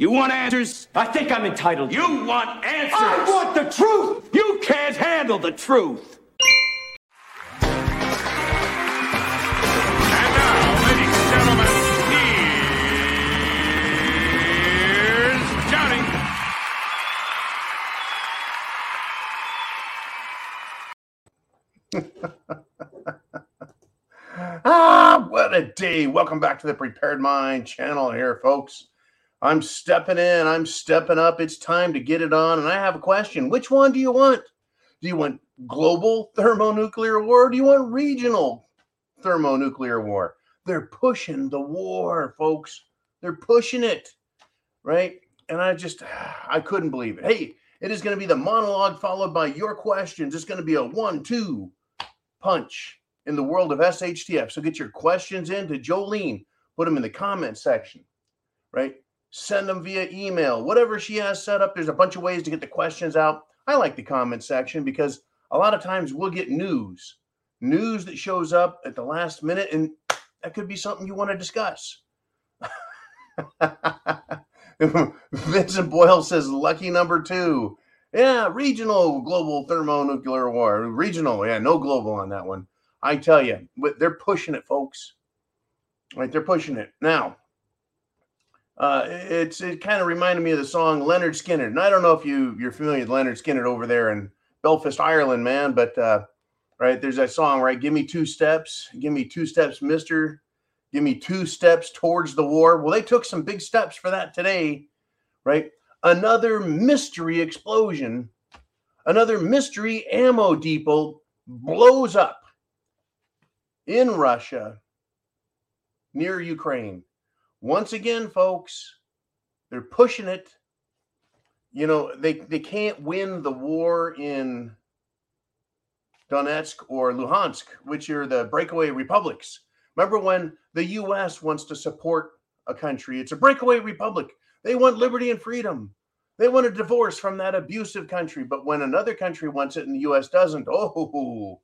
You want answers? I think I'm entitled. You want answers? I want the truth! You can't handle the truth. And now, ladies and gentlemen, here's Johnny. Ah, what a day. Welcome back to the Prepared Mind channel here, folks. I'm stepping in, I'm stepping up. It's time to get it on. And I have a question. Which one do you want? Do you want global thermonuclear war? Do you want regional thermonuclear war? They're pushing the war, folks. They're pushing it, right? And I just, I couldn't believe it. Hey, it is going to be the monologue followed by your questions. It's going to be a one, two punch in the world of SHTF. So get your questions in to Jolene. Put them in the comment section, right? Send them via email, whatever she has set up. There's a bunch of ways to get the questions out. I like the comment section because a lot of times we'll get news, news that shows up at the last minute, and that could be something you want to discuss. Vincent Boyle says lucky number two. Yeah, regional global thermonuclear war. Regional, yeah, no global on that one. I tell you, they're pushing it, folks. Right, they're pushing it now. Uh, it's it kind of reminded me of the song Lynyrd Skynyrd, and I don't know if you you're familiar with Lynyrd Skynyrd over there in Belfast, Ireland, man. But uh, right there's that song, right? Give me two steps, give me two steps, Mister. Give me two steps towards the war. Well, they took some big steps for that today, right? Another mystery explosion, another mystery ammo depot blows up in Russia near Ukraine. Once again, folks, they're pushing it. You know, they, they can't win the war in Donetsk or Luhansk, which are the breakaway republics. Remember when the US wants to support a country? It's a breakaway republic. They want liberty and freedom. They want a divorce from that abusive country. But when another country wants it and the US doesn't, oh,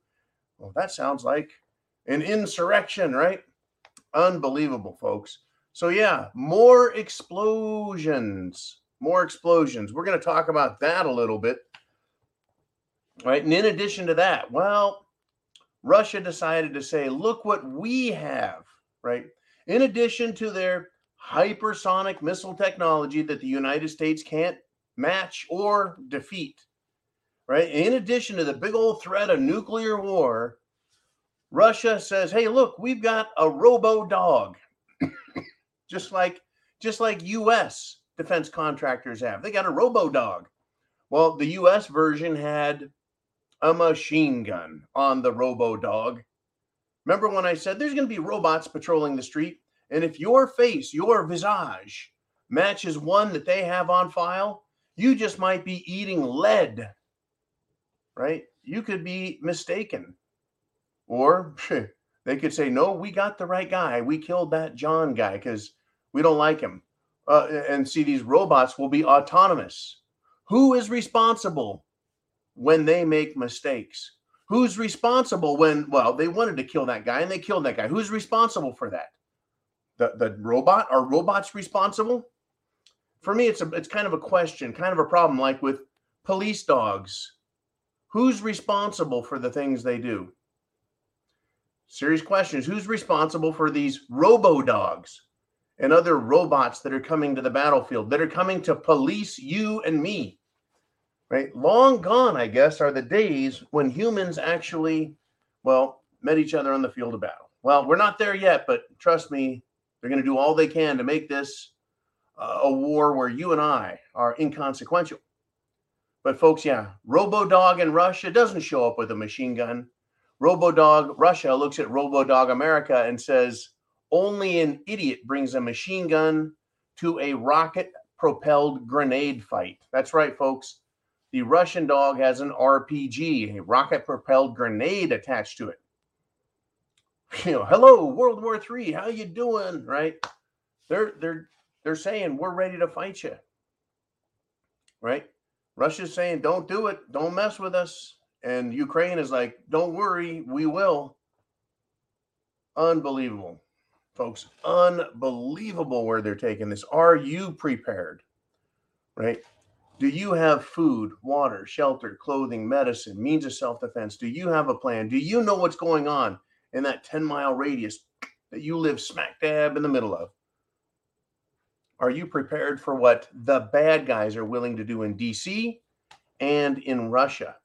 well, that sounds like an insurrection, right? Unbelievable, folks. So, yeah, more explosions. More explosions. We're going to talk about that a little bit. Right. And in addition to that, well, Russia decided to say, look what we have, right? In addition to their hypersonic missile technology that the United States can't match or defeat, right? In addition to the big old threat of nuclear war, Russia says, "Hey, look, we've got a robo dog." Just like just like US defense contractors have. They got a robo dog. Well, the US version had a machine gun on the robo dog. Remember when I said there's going to be robots patrolling the street and if your face, your visage matches one that they have on file, you just might be eating lead. Right? You could be mistaken. Or they could say, no, we got the right guy. We killed that John guy because we don't like him. Uh, and see, these robots will be autonomous. Who is responsible when they make mistakes? Who's responsible when, well, they wanted to kill that guy and they killed that guy? Who's responsible for that? The, the robot? Are robots responsible? For me, it's a it's kind of a question, kind of a problem, like with police dogs. Who's responsible for the things they do? Serious questions. Who's responsible for these robo dogs and other robots that are coming to the battlefield, that are coming to police you and me? Right? Long gone, I guess, are the days when humans actually, well, met each other on the field of battle. Well, we're not there yet, but trust me, they're going to do all they can to make this uh, a war where you and I are inconsequential. But folks, yeah, RoboDog in Russia doesn't show up with a machine gun. RoboDog Russia looks at RoboDog America and says, only an idiot brings a machine gun to a rocket propelled grenade fight. That's right, folks. The Russian dog has an RPG, a rocket propelled grenade attached to it. You know, hello, World War III, how you doing? Right? They're they're they're saying we're ready to fight you. Right? Russia's saying, don't do it, don't mess with us. And Ukraine is like, don't worry, we will. Unbelievable, folks. Unbelievable where they're taking this. Are you prepared? right? Do you have food, water, shelter, clothing, medicine, means of self defense? Do you have a plan? Do you know what's going on in that 10 mile radius that you live smack dab in the middle of? Are you prepared for what the bad guys are willing to do in DC and in Russia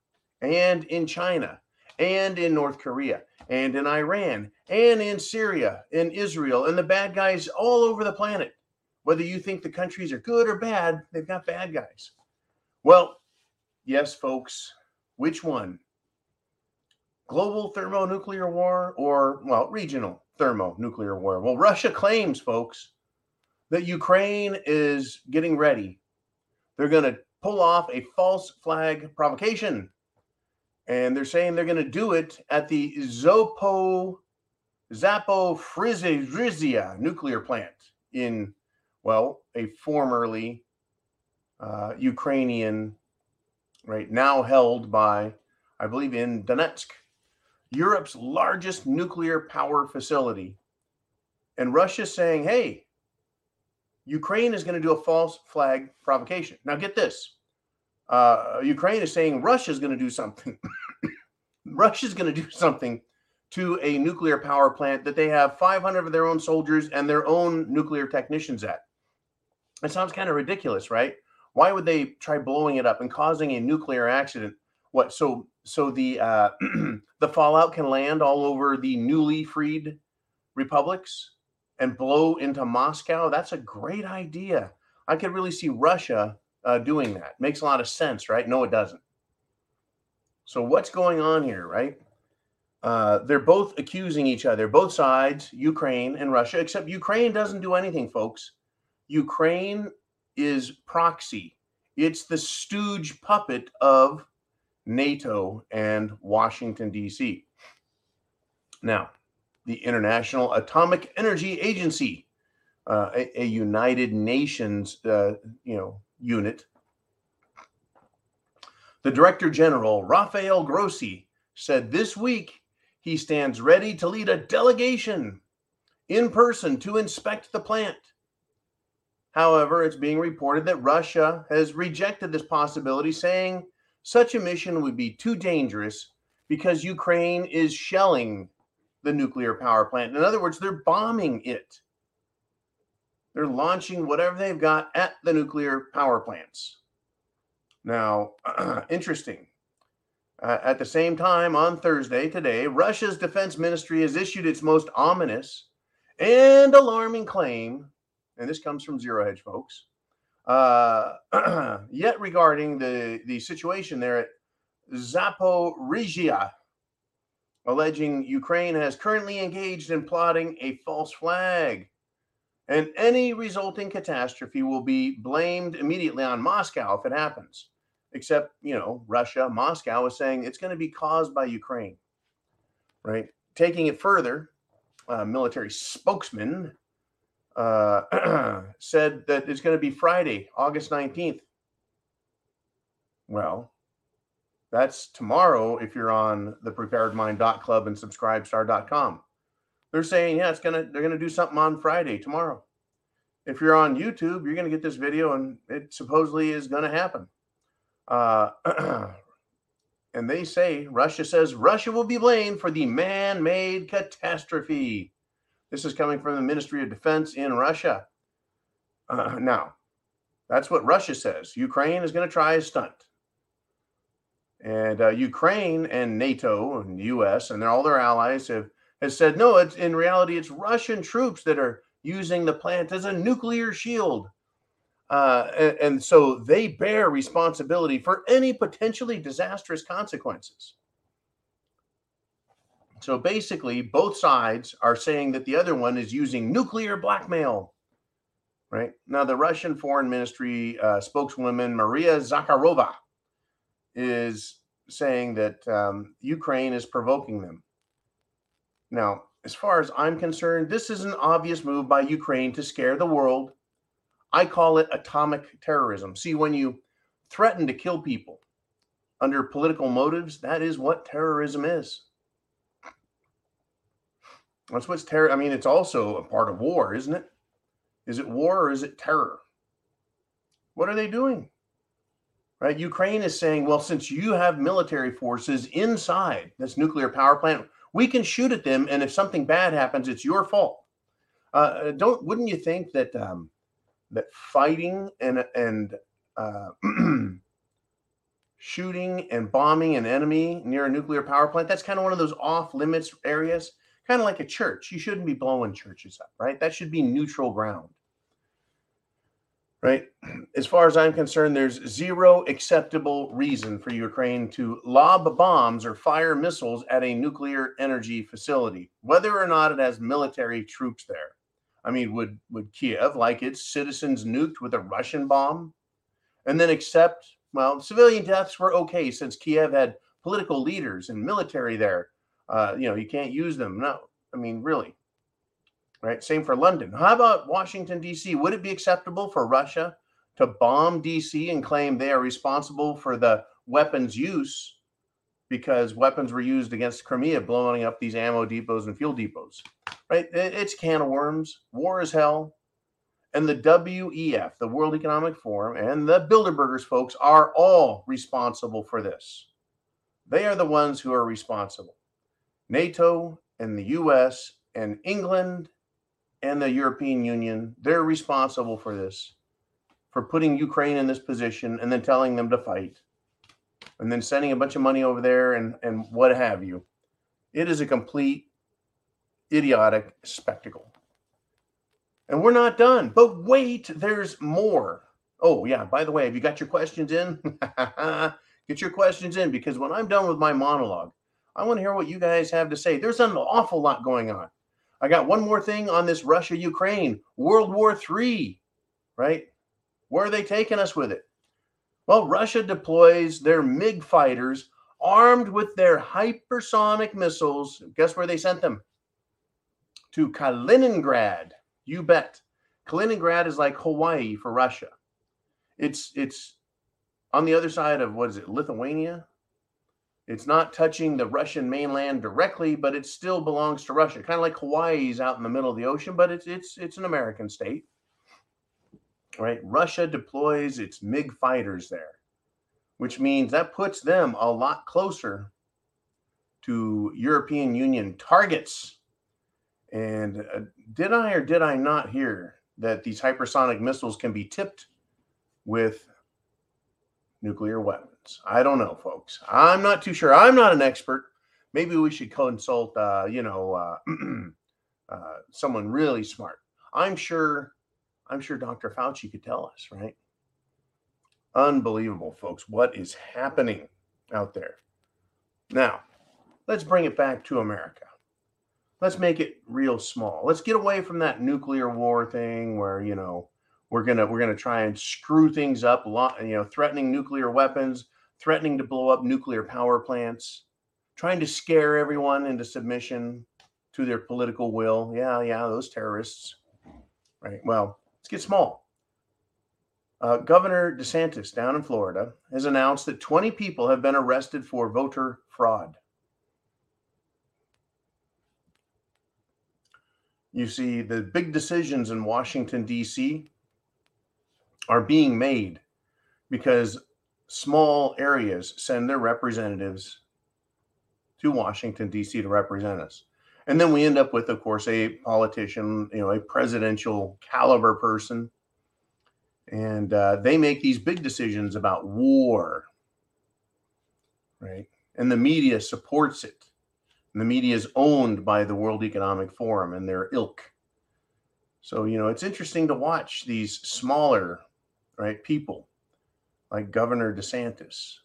and in China and in North Korea and in Iran and in Syria, in Israel, and the bad guys all over the planet? Whether you think the countries are good or bad, they've got bad guys. Well, yes, folks. Which one? Global thermonuclear war or, well, regional thermonuclear war? Well, Russia claims, folks, that Ukraine is getting ready. They're going to pull off a false flag provocation. And they're saying they're going to do it at the Zopo Zaporizhzhia nuclear plant in, well, a formerly uh, Ukrainian, right now held by, I believe, in Donetsk, Europe's largest nuclear power facility. And Russia's saying, hey, Ukraine is going to do a false flag provocation. Now, get this uh, Ukraine is saying Russia's going to do something. Russia's going to do something to a nuclear power plant that they have 500 of their own soldiers and their own nuclear technicians at. It sounds kind of ridiculous, right? Why would they try blowing it up and causing a nuclear accident? What so so the uh, the fallout can land all over the newly freed republics and blow into Moscow? That's a great idea. I could really see Russia uh, doing that. Makes a lot of sense, right? No, it doesn't. So what's going on here, right? Uh, they're both accusing each other, both sides, Ukraine and Russia, except Ukraine doesn't do anything, folks. Ukraine is proxy. It's the stooge puppet of NATO and Washington, D.C. Now, the International Atomic Energy Agency, uh, a, a, United Nations, uh, you know, unit. The Director General, Rafael Grossi, said this week he stands ready to lead a delegation in person to inspect the plant. However, it's being reported that Russia has rejected this possibility, saying such a mission would be too dangerous because Ukraine is shelling the nuclear power plant. In other words, they're bombing it. They're launching whatever they've got at the nuclear power plants. Now, interesting. Uh, at the same time, on Thursday, today, Russia's defense ministry has issued its most ominous and alarming claim and this comes from Zero Hedge, folks. Uh, yet regarding the, the situation there at Zaporizhia, alleging Ukraine has currently engaged in plotting a false flag. And any resulting catastrophe will be blamed immediately on Moscow if it happens. Except, you know, Russia, Moscow is saying it's going to be caused by Ukraine, right? Taking it further, military spokesman uh, said that it's going to be Friday, August 19th. Well, that's tomorrow if you're on the preparedmind.club and subscribestar.com. They're saying, yeah, it's gonna they're gonna do something on Friday, tomorrow. If you're on YouTube, you're gonna get this video and it supposedly is gonna happen. Uh, and they say Russia says Russia will be blamed for the man-made catastrophe. This is coming from the Ministry of Defense in Russia. Uh, now, that's what Russia says. Ukraine is going to try a stunt. And uh, Ukraine and NATO and the US and all their allies have, have said, no, it's in reality, it's Russian troops that are using the plant as a nuclear shield. Uh, and, and so they bear responsibility for any potentially disastrous consequences. So basically, both sides are saying that the other one is using nuclear blackmail. Right now, the Russian Foreign Ministry uh, spokeswoman Maria Zakharova is saying that um, Ukraine is provoking them. Now, as far as I'm concerned, this is an obvious move by Ukraine to scare the world. I call it atomic terrorism. See, when you threaten to kill people under political motives, that is what terrorism is. That's what's terror. I mean, it's also a part of war, isn't it? Is it war or is it terror? What are they doing? Right? Ukraine is saying, well, since you have military forces inside this nuclear power plant, we can shoot at them, and if something bad happens, it's your fault. Uh, don't wouldn't you think that um, that fighting and and uh, shooting and bombing an enemy near a nuclear power plant that's kind of one of those off limits areas, kind of like a church. You shouldn't be blowing churches up, right? That should be neutral ground right? As far as I'm concerned, there's zero acceptable reason for Ukraine to lob bombs or fire missiles at a nuclear energy facility, whether or not it has military troops there. I mean, would would Kiev like its citizens nuked with a Russian bomb, and then accept? Well, civilian deaths were okay since Kiev had political leaders and military there. Uh, you know, you can't use them. No, I mean, really, right? Same for London. How about Washington, D.C.? Would it be acceptable for Russia to bomb D.C. and claim they are responsible for the weapons use because weapons were used against Crimea, blowing up these ammo depots and fuel depots, right? It's can of worms. War is hell. And the WEF, the World Economic Forum, and the Bilderbergers folks are all responsible for this. They are the ones who are responsible. NATO and the US and England and the European Union, they're responsible for this, for putting Ukraine in this position and then telling them to fight, and then sending a bunch of money over there and, and what have you. It is a complete idiotic spectacle. And we're not done. But wait, there's more. Oh, yeah, by the way, have you got your questions in? Get your questions in because when I'm done with my monologue, I want to hear what you guys have to say. There's an awful lot going on. I got one more thing on this Russia Ukraine World War III, right? Where are they taking us with it? Well, Russia deploys their MiG fighters armed with their hypersonic missiles. Guess where they sent them? To Kaliningrad. You bet. Kaliningrad is like Hawaii for Russia. It's it's on the other side of what is it, Lithuania? It's not touching the Russian mainland directly, but it still belongs to Russia. Kind of like Hawaii's out in the middle of the ocean, but it's it's it's an American state. Right? Russia deploys its MiG fighters there, which means that puts them a lot closer to European Union targets. And uh, did I or did I not hear that these hypersonic missiles can be tipped with nuclear weapons? I don't know, folks. I'm not too sure. I'm not an expert. Maybe we should consult, uh, you know, uh, uh, someone really smart. I'm sure. I'm sure Dr. Fauci could tell us, right? Unbelievable, folks. What is happening out there? Now, let's bring it back to America. Let's make it real small. Let's get away from that nuclear war thing where, you know, we're gonna we're gonna try and screw things up you know threatening nuclear weapons threatening to blow up nuclear power plants trying to scare everyone into submission to their political will yeah yeah those terrorists right well let's get small uh, governor desantis down in florida has announced that 20 people have been arrested for voter fraud you see the big decisions in washington d.c are being made because small areas send their representatives to Washington, D.C. to represent us. And then we end up with, of course, a politician, you know, a presidential caliber person. And uh, they make these big decisions about war, right? And the media supports it. And the media is owned by the World Economic Forum and their ilk. So, you know, it's interesting to watch these smaller right? People like Governor DeSantis.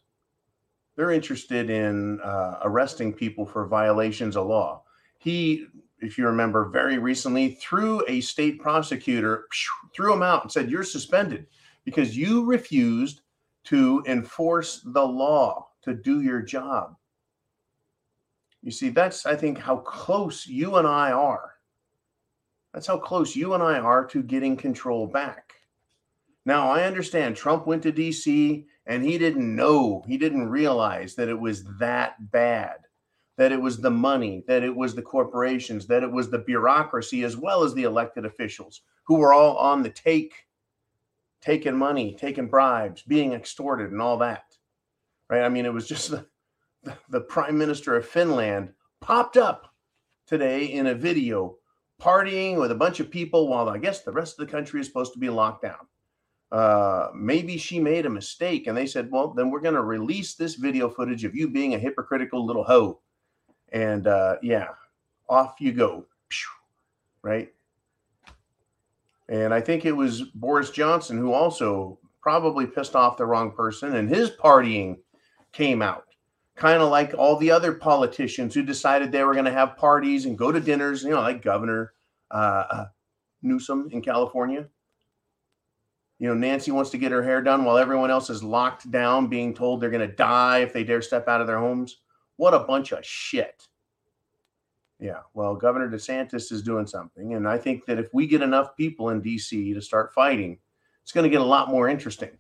They're interested in uh, arresting people for violations of law. He, if you remember, very recently threw a state prosecutor, threw him out and said, You're suspended because you refused to enforce the law, to do your job. You see, that's, I think, how close you and I are. That's how close you and I are to getting control back. Now, I understand Trump went to DC and he didn't know, he didn't realize that it was that bad, that it was the money, that it was the corporations, that it was the bureaucracy, as well as the elected officials who were all on the take, taking money, taking bribes, being extorted, and all that. Right? I mean, it was just the, the, prime minister of Finland popped up today in a video partying with a bunch of people while I guess the rest of the country is supposed to be locked down. Uh, maybe she made a mistake and they said, well, then we're going to release this video footage of you being a hypocritical little hoe. And uh, yeah, off you go. Right. And I think it was Boris Johnson who also probably pissed off the wrong person and his partying came out. Kind of like all the other politicians who decided they were going to have parties and go to dinners, you know, like Governor uh, uh, Newsom in California. You know, Nancy wants to get her hair done while everyone else is locked down, being told they're going to die if they dare step out of their homes. What a bunch of shit. Yeah, well, Governor DeSantis is doing something. And I think that if we get enough people in DC to start fighting, it's going to get a lot more interesting.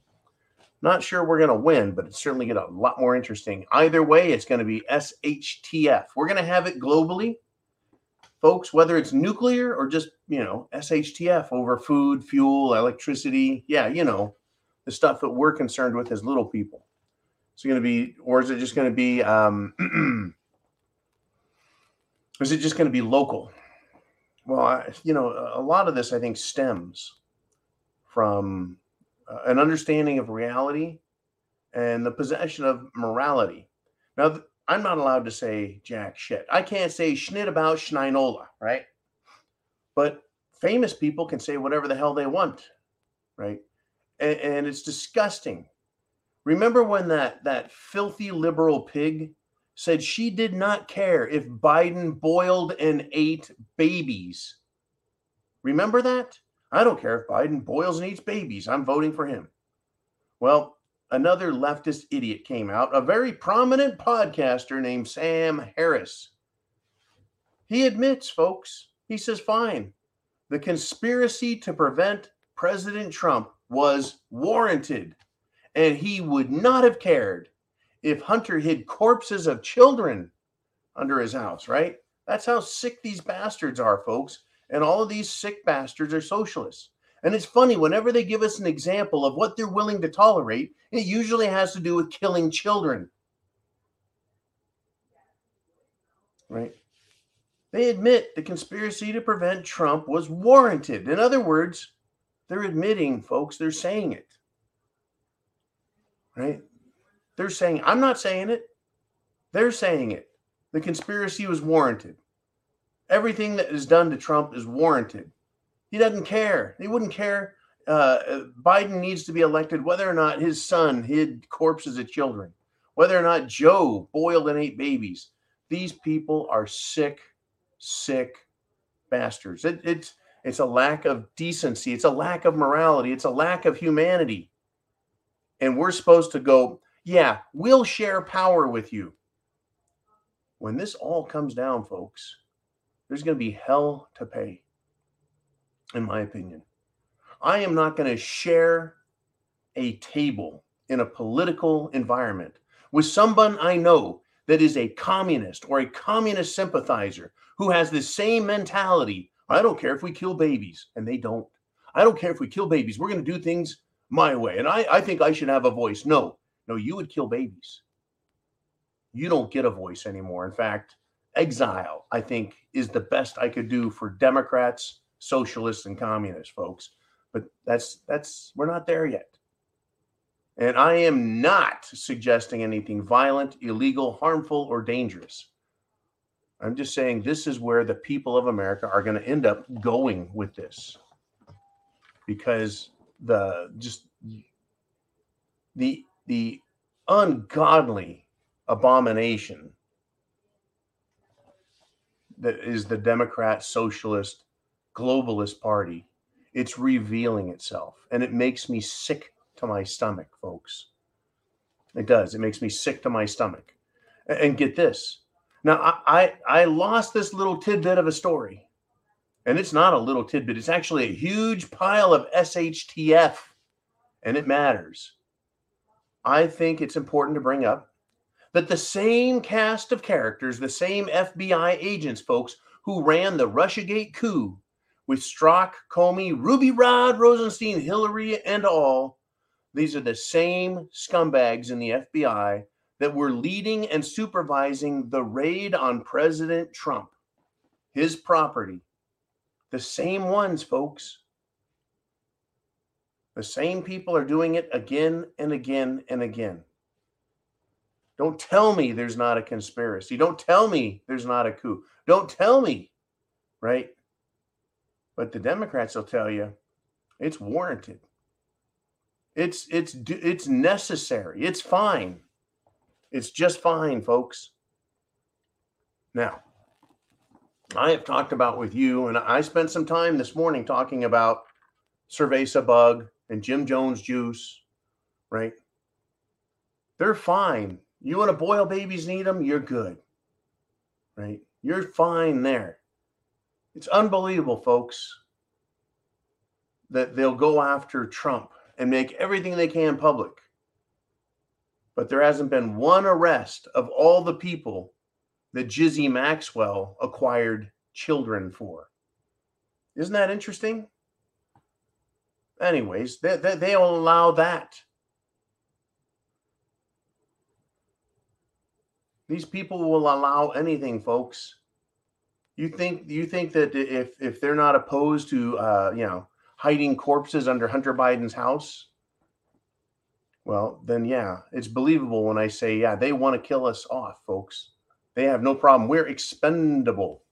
Not sure we're going to win, but it's certainly going get a lot more interesting. Either way, it's going to be SHTF. We're going to have it globally, folks, whether it's nuclear or just, you know, SHTF over food, fuel, electricity. Yeah, you know, the stuff that we're concerned with as little people. It's going to be, or is it just going to be, um, is it just going to be local? Well, I, you know, a lot of this I think stems from uh, an understanding of reality and the possession of morality. Now, th- I'm not allowed to say jack shit. I can't say schnit about schneinola, right? But famous people can say whatever the hell they want, right? And, and it's disgusting. Remember when that that filthy liberal pig said she did not care if Biden boiled and ate babies. Remember that? I don't care if Biden boils and eats babies. I'm voting for him. Well, another leftist idiot came out, a very prominent podcaster named Sam Harris. He admits, folks, he says, fine, the conspiracy to prevent President Trump was warranted, and he would not have cared if Hunter hid corpses of children under his house, right? That's how sick these bastards are, folks. And all of these sick bastards are socialists. And it's funny, whenever they give us an example of what they're willing to tolerate, it usually has to do with killing children. Right? They admit the conspiracy to prevent Trump was warranted. In other words, they're admitting, folks, they're saying it. Right? They're saying, I'm not saying it. They're saying it. The conspiracy was warranted. Everything that is done to Trump is warranted. He doesn't care. He wouldn't care. Uh, Biden needs to be elected whether or not his son hid corpses of children, whether or not Joe boiled and ate babies. These people are sick, sick bastards. It, it's it's a lack of decency. It's a lack of morality. It's a lack of humanity. And we're supposed to go, yeah, we'll share power with you. When this all comes down, folks, there's going to be hell to pay, in my opinion. I am not going to share a table in a political environment with someone I know that is a communist or a communist sympathizer who has the same mentality. I don't care if we kill babies, and they don't. I don't care if we kill babies. We're going to do things my way. And I, I think I should have a voice. No, no, you would kill babies. You don't get a voice anymore. In fact, exile, I think, is the best I could do for Democrats, socialists, and communists, folks. But that's that's we're not there yet. And I am not suggesting anything violent, illegal, harmful, or dangerous. I'm just saying this is where the people of America are going to end up going with this. Because the just the the ungodly abomination that is the Democrat Socialist Globalist Party. It's revealing itself and it makes me sick to my stomach, folks. It does. It makes me sick to my stomach. And get this. Now, I, I, I lost this little tidbit of a story, and it's not a little tidbit. It's actually a huge pile of SHTF, and it matters. I think it's important to bring up that the same cast of characters, the same FBI agents, folks, who ran the Russiagate coup with Strzok, Comey, Ruby Rod, Rosenstein, Hillary, and all. These are the same scumbags in the FBI that were leading and supervising the raid on President Trump, his property. The same ones, folks. The same people are doing it again and again and again. Don't tell me there's not a conspiracy. Don't tell me there's not a coup. Don't tell me, right? But the Democrats will tell you it's warranted. It's it's it's necessary. It's fine. It's just fine, folks. Now, I have talked about with you, and I spent some time this morning talking about Cerveza Bug and Jim Jones juice, right? They're fine. You want to boil babies and eat them, you're good, right? You're fine there. It's unbelievable, folks, that they'll go after Trump and make everything they can public. But there hasn't been one arrest of all the people that Jizzy Maxwell acquired children for. Isn't that interesting? Anyways, they, they, they'll allow that. These people will allow anything, folks. You think you think that if if they're not opposed to uh, you know hiding corpses under Hunter Biden's house, well then yeah, it's believable when I say yeah they want to kill us off, folks. They have no problem. We're expendable.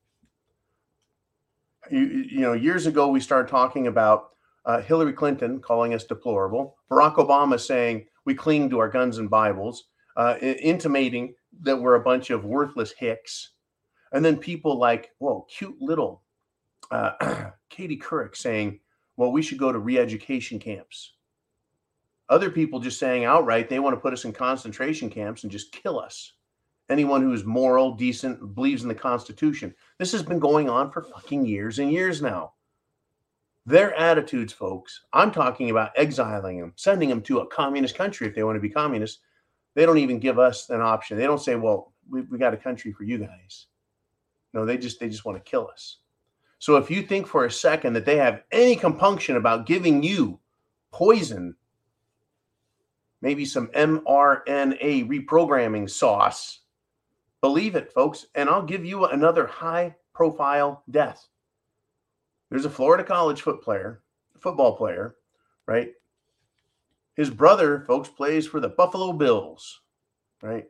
You, you know, years ago we started talking about uh, Hillary Clinton calling us deplorable, Barack Obama saying we cling to our guns and Bibles, uh, intimating that we're a bunch of worthless hicks. And then people like, whoa, cute little uh, Katie Couric saying, well, we should go to re education camps. Other people just saying outright they want to put us in concentration camps and just kill us. Anyone who is moral, decent, believes in the Constitution. This has been going on for fucking years and years now. Their attitudes, folks, I'm talking about exiling them, sending them to a communist country if they want to be communist. They don't even give us an option. They don't say, well, we, we got a country for you guys. No, they just they just want to kill us. So if you think for a second that they have any compunction about giving you poison, maybe some mRNA reprogramming sauce, believe it, folks. And I'll give you another high profile death. There's a Florida college foot player, football player, right? His brother, folks, plays for the Buffalo Bills, right?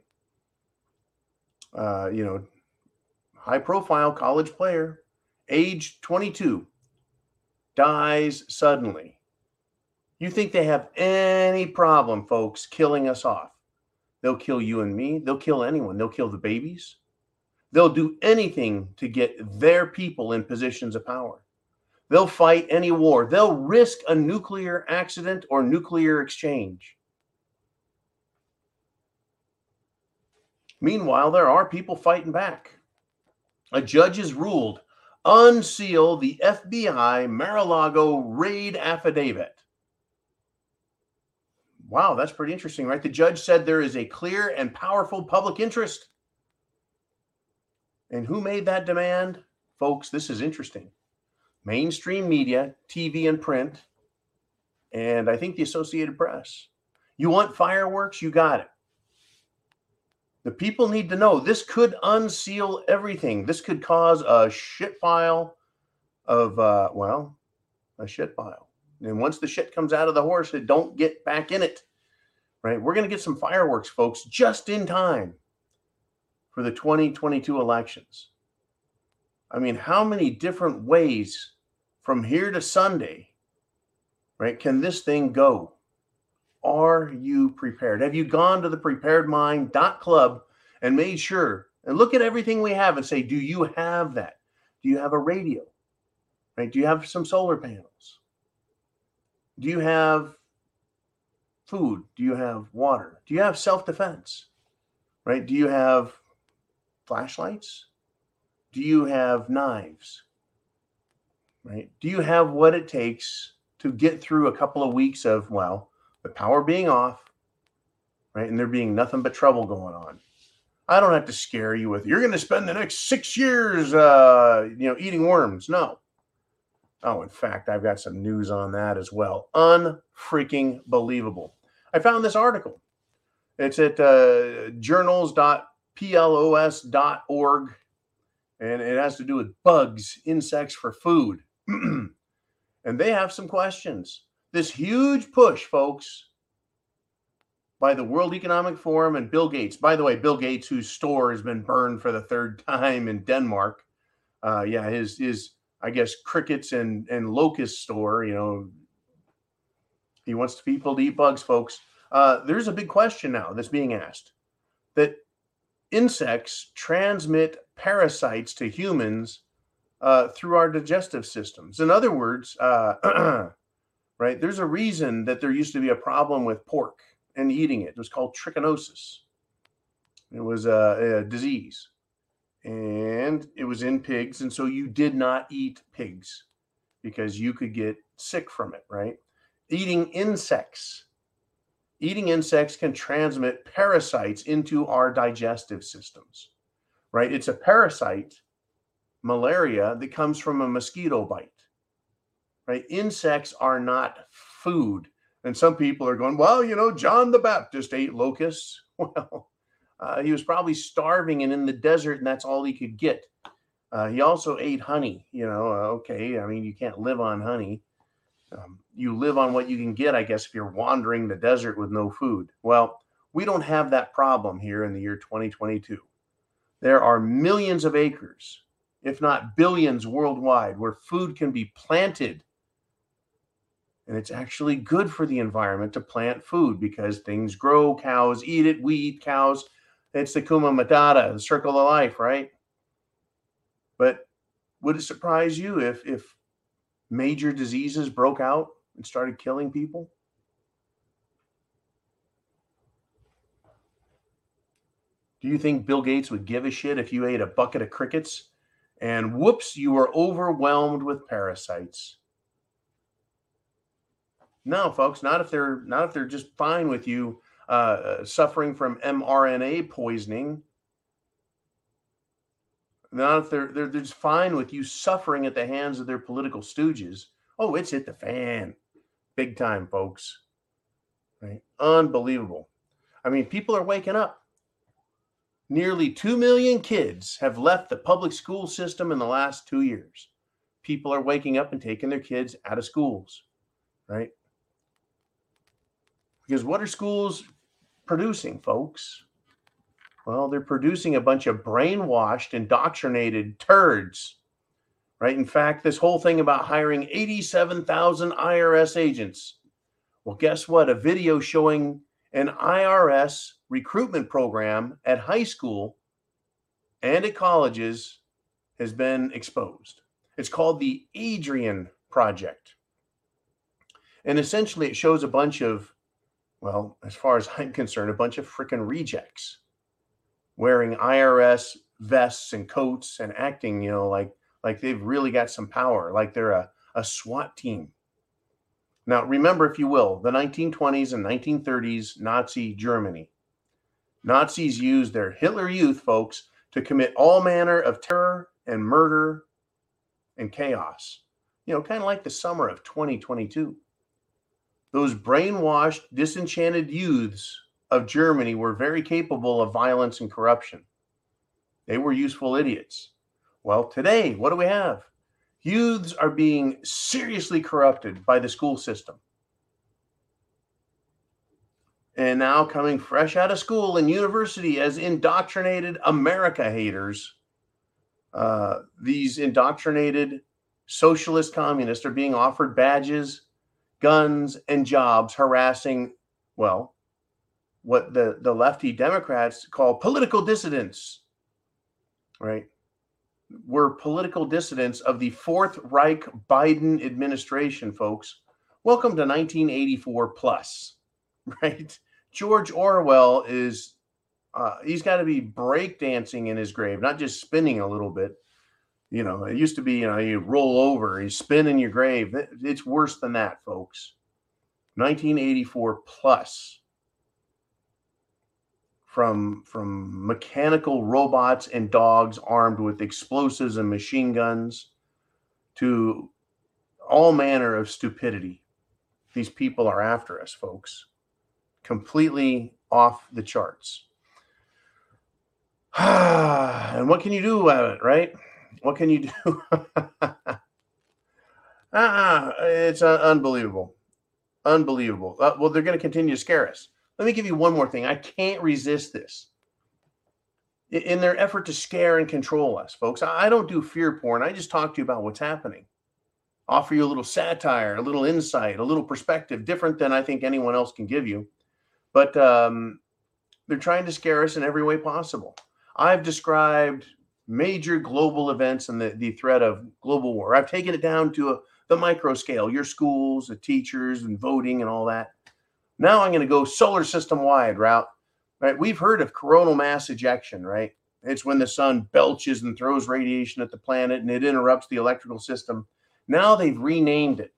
Uh, you know, high profile college player, age 22, dies suddenly. You think they have any problem, folks, killing us off? They'll kill you and me. They'll kill anyone. They'll kill the babies. They'll do anything to get their people in positions of power. They'll fight any war. They'll risk a nuclear accident or nuclear exchange. Meanwhile, there are people fighting back. A judge has ruled unseal the FBI Mar a Lago raid affidavit. Wow, that's pretty interesting, right? The judge said there is a clear and powerful public interest. And who made that demand? Folks, this is interesting mainstream media, TV and print, and I think the Associated Press. You want fireworks? You got it. The people need to know this could unseal everything. This could cause a shit pile of, uh, well, a shit pile. And once the shit comes out of the horse, it don't get back in it. Right? We're going to get some fireworks, folks, just in time for the 2022 elections. I mean, how many different ways from here to Sunday, right? Can this thing go? Are you prepared? Have you gone to the preparedmind.club and made sure and look at everything we have and say, do you have that? Do you have a radio? Right? Do you have some solar panels? Do you have food? Do you have water? Do you have self defense? Right? Do you have flashlights? Do you have knives? right? Do you have what it takes to get through a couple of weeks of, well, the power being off, right? And there being nothing but trouble going on. I don't have to scare you with, you're going to spend the next six years, uh, you know, eating worms. No. Oh, in fact, I've got some news on that as well. Unfreaking believable. I found this article. It's at uh, journals.plos.org, and it has to do with bugs, insects for food. and they have some questions. This huge push, folks, by the World Economic Forum and Bill Gates. By the way, Bill Gates, whose store has been burned for the third time in Denmark. Uh, yeah, his his I guess crickets and and locust store. You know, he wants people to eat bugs, folks. Uh, there's a big question now that's being asked that insects transmit parasites to humans uh, through our digestive systems. In other words, uh, right? There's a reason that there used to be a problem with pork and eating it. It was called trichinosis. It was a, a disease, and it was in pigs, and so you did not eat pigs because you could get sick from it. Right? Eating insects. Eating insects can transmit parasites into our digestive systems. Right? It's a parasite, malaria, that comes from a mosquito bite. Right? Insects are not food and some people are going, well, you know, John the Baptist ate locusts. Well, uh, he was probably starving and in the desert, and that's all he could get. Uh, he also ate honey. You know, uh, okay, I mean, you can't live on honey. Um, you live on what you can get, I guess, if you're wandering the desert with no food. Well, we don't have that problem here in the year 2022. There are millions of acres, if not billions worldwide, where food can be planted and it's actually good for the environment to plant food because things grow, cows eat it, we eat cows. It's the Kuma Matata, the circle of life, right? But would it surprise you if if major diseases broke out and started killing people? Do you think Bill Gates would give a shit if you ate a bucket of crickets and whoops, you were overwhelmed with parasites? No, folks, not if they're not if they're just fine with you uh, suffering from mRNA poisoning. Not if they're, they're they're just fine with you suffering at the hands of their political stooges. Oh, it's hit the fan, big time, folks. Right? Unbelievable. I mean, people are waking up. Nearly 2 million kids have left the public school system in the last two years. People are waking up and taking their kids out of schools, right? Because what are schools producing, folks? Well, they're producing a bunch of brainwashed, indoctrinated turds, right? In fact, this whole thing about hiring 87,000 IRS agents. Well, guess what? A video showing an IRS recruitment program at high school and at colleges has been exposed. It's called the Adrian Project. And essentially, it shows a bunch of well, as far as I'm concerned, a bunch of freaking rejects wearing IRS vests and coats and acting, you know, like like they've really got some power, like they're a, a SWAT team. Now, remember, if you will, the 1920s and 1930s Nazi Germany. Nazis used their Hitler Youth, folks, to commit all manner of terror and murder and chaos. You know, kind of like the summer of 2022 those brainwashed, disenchanted youths of Germany were very capable of violence and corruption. They were useful idiots. Well, today, what do we have? Youths are being seriously corrupted by the school system. And now, coming fresh out of school and university as indoctrinated America haters, uh, these indoctrinated socialist communists are being offered badges guns and jobs harassing, well, what the, the lefty Democrats call political dissidents, right? We're political dissidents of the Fourth Reich Biden administration, folks. Welcome to 1984 plus, right? George Orwell is, uh, he's got to be breakdancing in his grave, not just spinning a little bit. You know, it used to be, you know, you roll over, you spin in your grave. It's worse than that, folks. 1984 plus from from mechanical robots and dogs armed with explosives and machine guns to all manner of stupidity. These people are after us, folks. Completely off the charts. and what can you do about it, right? What can you do? ah, it's uh, unbelievable. Unbelievable. Uh, well, they're going to continue to scare us. Let me give you one more thing. I can't resist this. In- their effort to scare and control us, folks, I don't do fear porn. I just talk to you about what's happening. Offer you a little satire, a little insight, a little perspective, different than I think anyone else can give you. But um, they're trying to scare us in every way possible. I've described major global events and the, the threat of global war. I've taken it down to a, the micro scale, your schools, the teachers, and voting and all that. Now I'm going to go solar system wide route. Right? We've heard of coronal mass ejection, right? It's when the sun belches and throws radiation at the planet and it interrupts the electrical system. Now they've renamed it,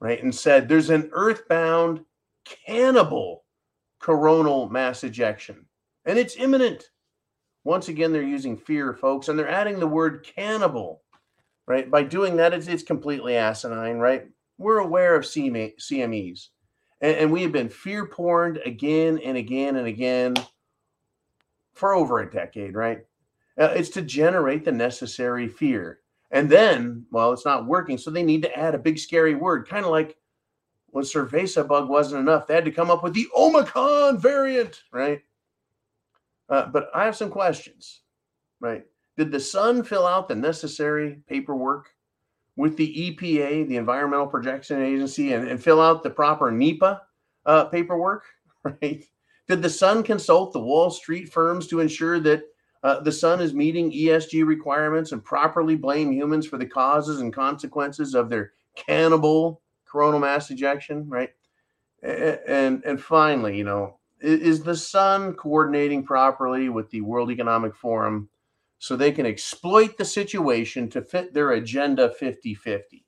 right? And said there's an earthbound cannibal coronal mass ejection, and it's imminent. Once again, they're using fear, folks, and they're adding the word cannibal, right? By doing that, it's, it's completely asinine, right? We're aware of CMEs, and, and we have been fear porned again and again and again for over a decade, right? Uh, it's to generate the necessary fear. And then, well, it's not working. So they need to add a big scary word, kind of like when Cerveza bug wasn't enough. They had to come up with the Omicron variant, right? Uh, but I have some questions, right? Did the sun fill out the necessary paperwork with the EPA, the Environmental Protection Agency, and, and fill out the proper NEPA uh, paperwork, right? Did the sun consult the Wall Street firms to ensure that uh, the sun is meeting ESG requirements and properly blame humans for the causes and consequences of their cannibal coronal mass ejection, right? And and finally, you know, is the sun coordinating properly with the World Economic Forum so they can exploit the situation to fit their agenda 50-50?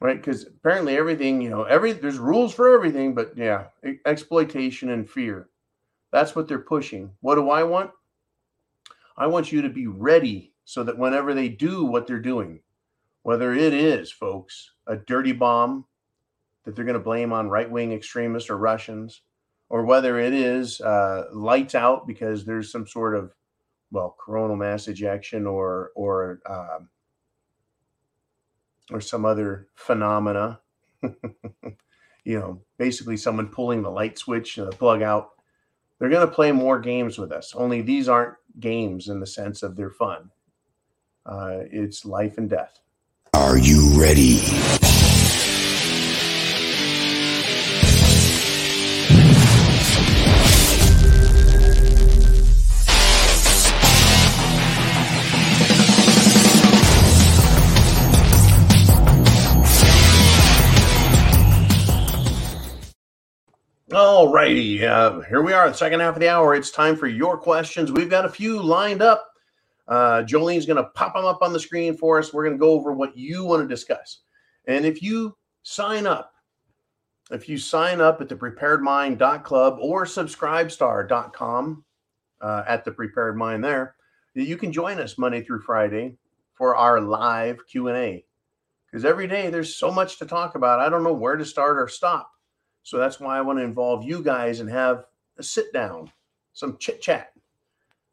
Right? Because apparently everything, you know, every there's rules for everything, but yeah, exploitation and fear. That's what they're pushing. What do I want? I want you to be ready so that whenever they do what they're doing, whether it is, folks, a dirty bomb that they're going to blame on right wing extremists or Russians, or whether it is uh, lights out because there's some sort of, well, coronal mass ejection or, or, um, or some other phenomena. you know, basically someone pulling the light switch, the plug out. They're going to play more games with us. Only these aren't games in the sense of they're fun. Uh, it's life and death. Are you ready? All righty. Uh, here we are, the second half of the hour. It's time for your questions. We've got a few lined up. Uh, Jolene's going to pop them up on the screen for us. We're going to go over what you want to discuss. And if you sign up, if you sign up at the preparedmind.club or subscribestar.com uh, at the prepared mind there, you can join us Monday through Friday for our live Q&A. Because every day there's so much to talk about. I don't know where to start or stop. So that's why I want to involve you guys and have a sit down, some chit chat,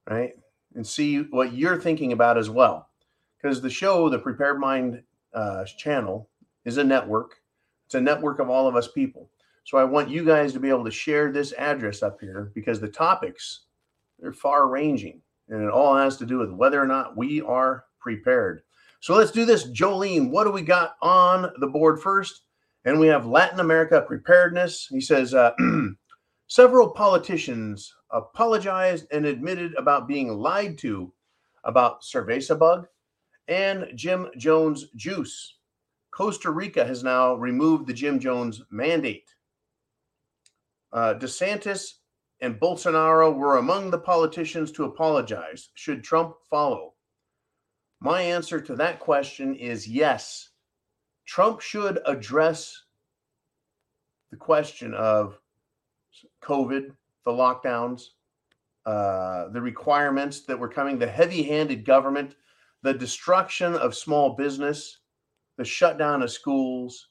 right? And see what you're thinking about as well. Because the show, the Prepared Mind uh, channel, is a network. It's a network of all of us people. So I want you guys to be able to share this address up here because the topics they're far ranging and it all has to do with whether or not we are prepared. So let's do this. Jolene, what do we got on the board first? And we have Latin America preparedness. He says uh, several politicians apologized and admitted about being lied to about cerveza bug and Jim Jones juice. Costa Rica has now removed the Jim Jones mandate. Uh, DeSantis and Bolsonaro were among the politicians to apologize. Should Trump follow? My answer to that question is yes. Trump should address the question of COVID, the lockdowns, uh, the requirements that were coming, the heavy handed government, the destruction of small business, the shutdown of schools,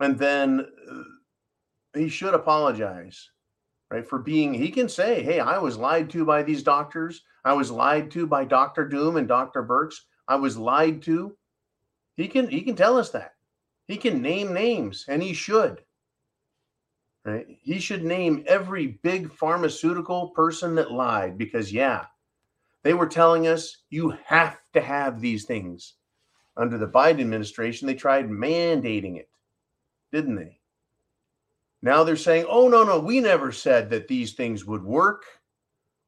and then uh, he should apologize, right? For being, he can say, hey, I was lied to by these doctors. I was lied to by Dr. Doom and Dr. Birx. I was lied to. He can he can tell us that. He can name names, and he should. Right? He should name every big pharmaceutical person that lied because yeah, they were telling us you have to have these things. Under the Biden administration, they tried mandating it, didn't they? Now they're saying, oh, no, no, we never said that these things would work.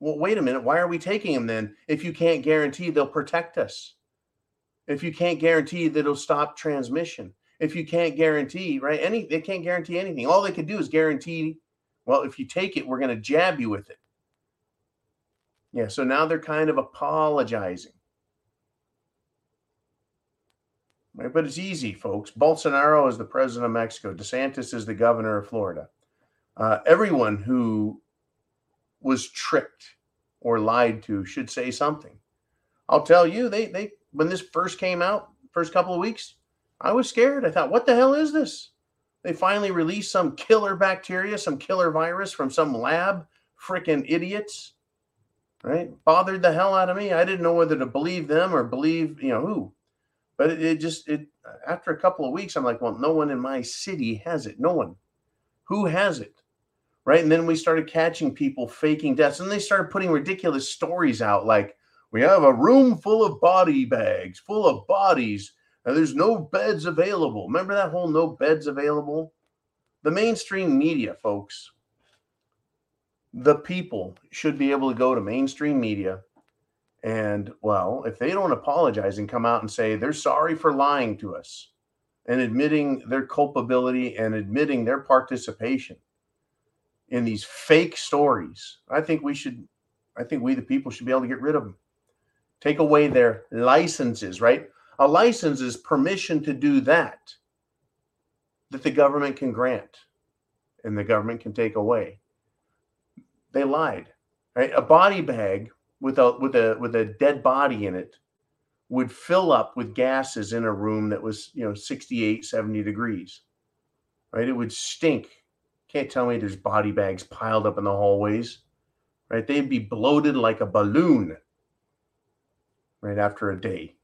Well, wait a minute. Why are we taking them then if you can't guarantee they'll protect us? If you can't guarantee that it'll stop transmission? If you can't guarantee, right? Any they can't guarantee anything. All they could do is guarantee, well, if you take it, we're going to jab you with it. Yeah, so now they're kind of apologizing. Right? But it's easy, folks. Bolsonaro is the president of Mexico. DeSantis is the governor of Florida. Uh, everyone who was tricked or lied to should say something. I'll tell you, they they when this first came out, first couple of weeks, I was scared. I thought, what the hell is this? They finally released some killer bacteria, some killer virus from some lab. Freaking idiots, right? Bothered the hell out of me. I didn't know whether to believe them or believe, you know, who. But it, it just it after a couple of weeks, I'm like, well, no one in my city has it. No one. Who has it? Right. And then we started catching people faking deaths. And they started putting ridiculous stories out like, we have a room full of body bags, full of bodies, and there's no beds available. Remember that whole no beds available? The mainstream media, folks, the people should be able to go to mainstream media and well, if they don't apologize and come out and say they're sorry for lying to us and admitting their culpability and admitting their participation in these fake stories, I think we should, I think we, the people, should be able to get rid of them. Take away their licenses, right? A license is permission to do that that the government can grant and the government can take away. They lied, right? A body bag with a with a with a dead body in it would fill up with gases in a room that was you know 68 70 degrees right it would stink can't tell me there's body bags piled up in the hallways right they'd be bloated like a balloon right after a day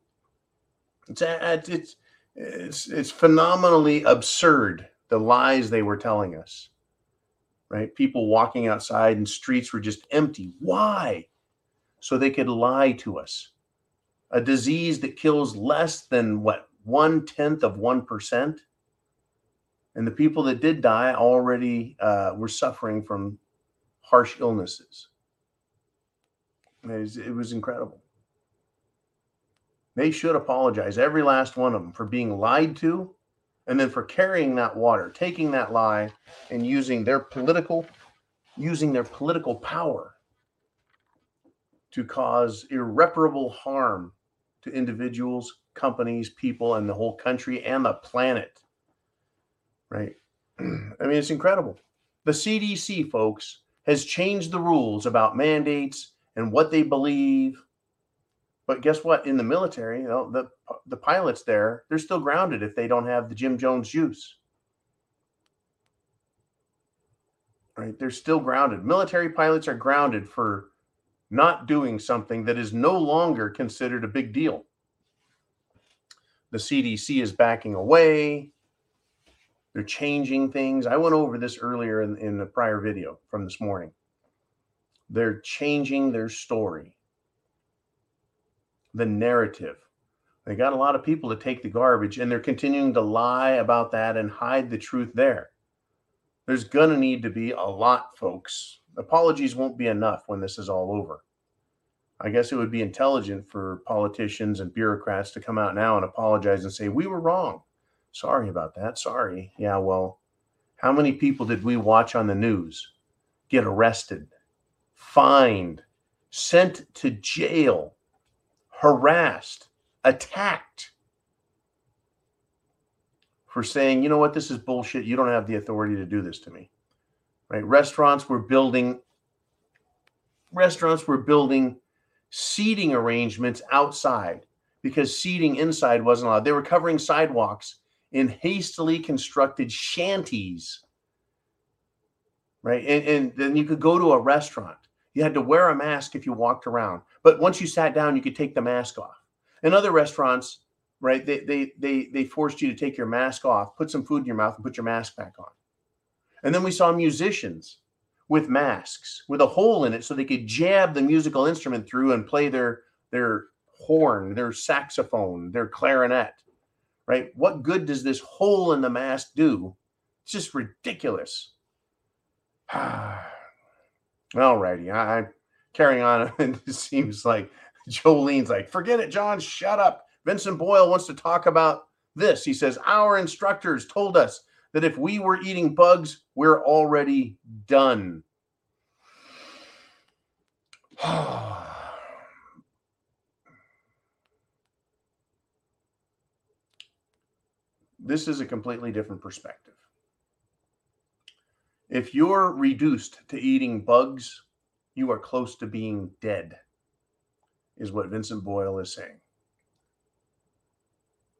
it's it's it's it's phenomenally absurd the lies they were telling us right people walking outside and streets were just empty why so they could lie to us. A disease that kills less than what, one tenth of 1%. And the people that did die already uh, were suffering from harsh illnesses. It was, it was incredible. They should apologize, every last one of them, for being lied to and then for carrying that water, taking that lie and using their political using their political power to cause irreparable harm to individuals, companies, people, and the whole country and the planet. Right? I mean, it's incredible. The CDC, folks, has changed the rules about mandates and what they believe. But guess what? In the military, you know, the the pilots there, they're still grounded if they don't have the Jim Jones juice. Right? They're still grounded. Military pilots are grounded for not doing something that is no longer considered a big deal. The CDC is backing away. They're changing things. I went over this earlier in, in the prior video from this morning. They're changing their story, the narrative. They got a lot of people to take the garbage and they're continuing to lie about that and hide the truth there. There's going to need to be a lot, folks, apologies won't be enough when this is all over. I guess it would be intelligent for politicians and bureaucrats to come out now and apologize and say, We were wrong. Sorry about that. Sorry. Yeah, well, how many people did we watch on the news get arrested, fined, sent to jail, harassed, attacked for saying, you know what, this is bullshit. You don't have the authority to do this to me right? Restaurants were building restaurants were building seating arrangements outside because seating inside wasn't allowed. They were covering sidewalks in hastily constructed shanties. Right. And, and then you could go to a restaurant. You had to wear a mask if you walked around. But once you sat down, you could take the mask off. In other restaurants, right, they they they they forced you to take your mask off, put some food in your mouth, and put your mask back on. And then we saw musicians with masks with a hole in it so they could jab the musical instrument through and play their their horn, their saxophone, their clarinet. Right? What good does this hole in the mask do? It's just ridiculous. Ah. All righty. I, I'm carrying on. And it seems like Jolene's like, forget it, John, shut up. Vincent Boyle wants to talk about this. He says, Our instructors told us that if we were eating bugs, we're already done. this is a completely different perspective. If you're reduced to eating bugs, you are close to being dead, is what Vincent Boyle is saying.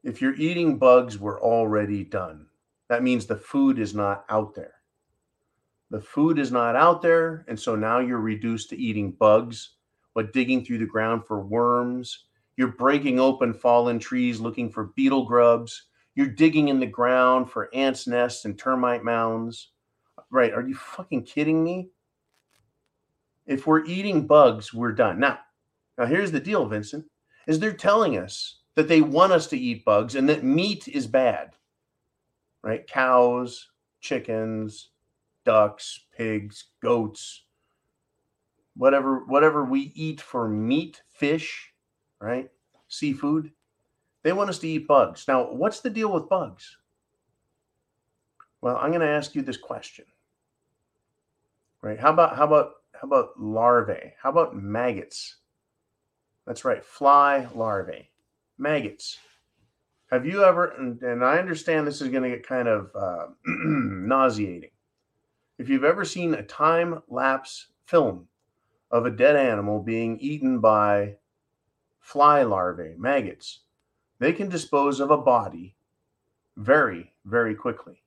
If you're eating bugs, we're already done. That means the food is not out there. The food is not out there. And so now you're reduced to eating bugs, but digging through the ground for worms. You're breaking open fallen trees looking for beetle grubs. You're digging in the ground for ants' nests and termite mounds. Right. Are you fucking kidding me? If we're eating bugs, we're done. Now, now here's the deal, Vincent, is they're telling us that they want us to eat bugs and that meat is bad. Right? Cows, chickens, ducks, pigs, goats, whatever whatever we eat for meat, fish, right? Seafood. They want us to eat bugs. Now, what's the deal with bugs? Well, I'm going to ask you this question right? How about how about how about larvae? How about maggots? That's right, fly larvae, maggots. Have you ever? And, and I understand this is going to get kind of uh, nauseating. If you've ever seen a time lapse film of a dead animal being eaten by fly larvae, maggots, they can dispose of a body very, very quickly.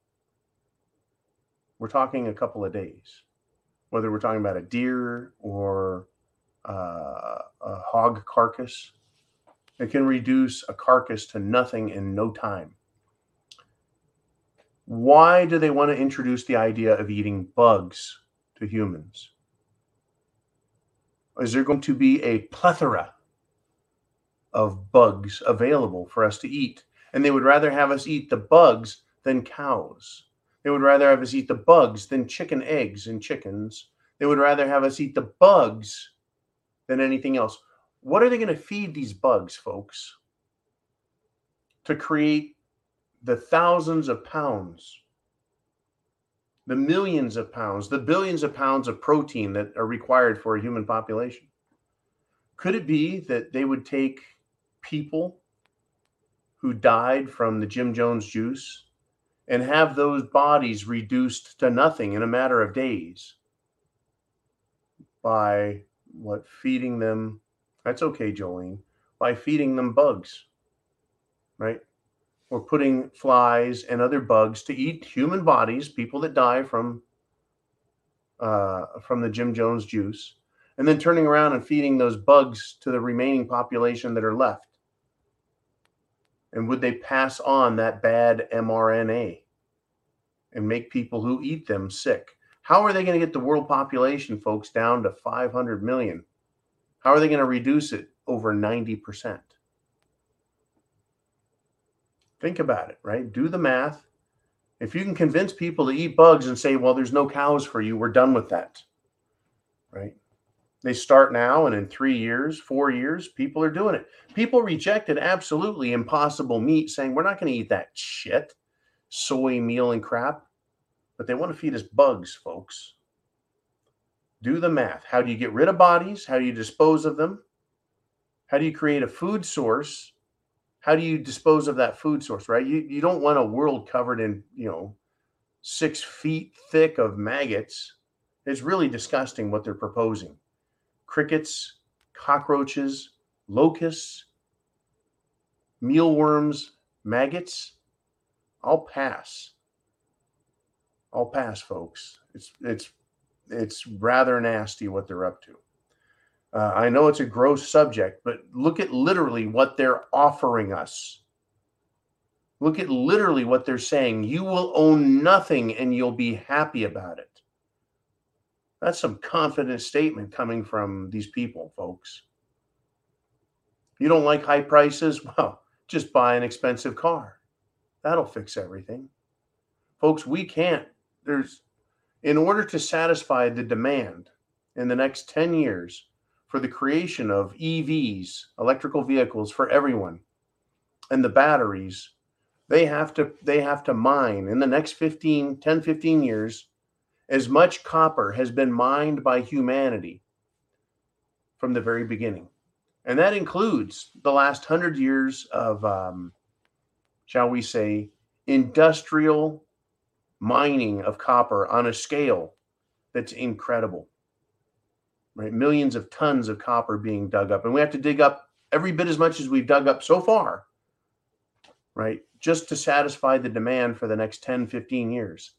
We're talking a couple of days whether we're talking about a deer or uh, a hog carcass. It can reduce a carcass to nothing in no time. Why do they want to introduce the idea of eating bugs to humans? Is there going to be a plethora of bugs available for us to eat? And they would rather have us eat the bugs than cows. They would rather have us eat the bugs than chicken eggs and chickens. They would rather have us eat the bugs than anything else. What are they going to feed these bugs, folks? To create the thousands of pounds, the millions of pounds, the billions of pounds of protein that are required for a human population? Could it be that they would take people who died from the Jim Jones juice and have those bodies reduced to nothing in a matter of days by what feeding them that's okay jolene by feeding them bugs right? Or putting flies and other bugs to eat human bodies people that die from uh, from the jim jones juice and then turning around and feeding those bugs to the remaining population that are left and would they pass on that bad mrna and make people who eat them sick. How are they going to get the world population, folks, down to 500 million? How are they going to reduce it over 90%? Think about it, right? Do the math. If you can convince people to eat bugs and say, well, there's no cows for you, we're done with that, right? They start now, and in three years, four years, people are doing it. People rejected absolutely impossible meat, saying, we're not going to eat that shit soy meal and crap, but they want to feed us bugs, folks. Do the math. How do you get rid of bodies? How do you dispose of them? How do you create a food source? How do you dispose of that food source, right? You, you don't want a world covered in, you know, six feet thick of maggots. It's really disgusting what they're proposing. Crickets, cockroaches, locusts, mealworms, maggots, I'll pass. I'll pass, folks. It's it's it's rather nasty what they're up to. Uh, I know it's a gross subject, but look at literally what they're offering us. Look at literally what they're saying. You will own nothing and you'll be happy about it. That's some confident statement coming from these people, folks. You don't like high prices? Well, just buy an expensive car. That'll fix everything. Folks, we can't. There's, in order to satisfy the demand in the next 10 years for the creation of EVs, electrical vehicles for everyone, and the batteries, they have to they have to mine in the next 15 10 15 years as much copper has been mined by humanity from the very beginning and that includes the last hundred years of, um, shall we say, industrial mining of copper on a scale that's incredible. Right, millions of tons of copper being dug up, and we have to dig up every bit as much as we've dug up so far, right, just to satisfy the demand for the next 10, 15 years.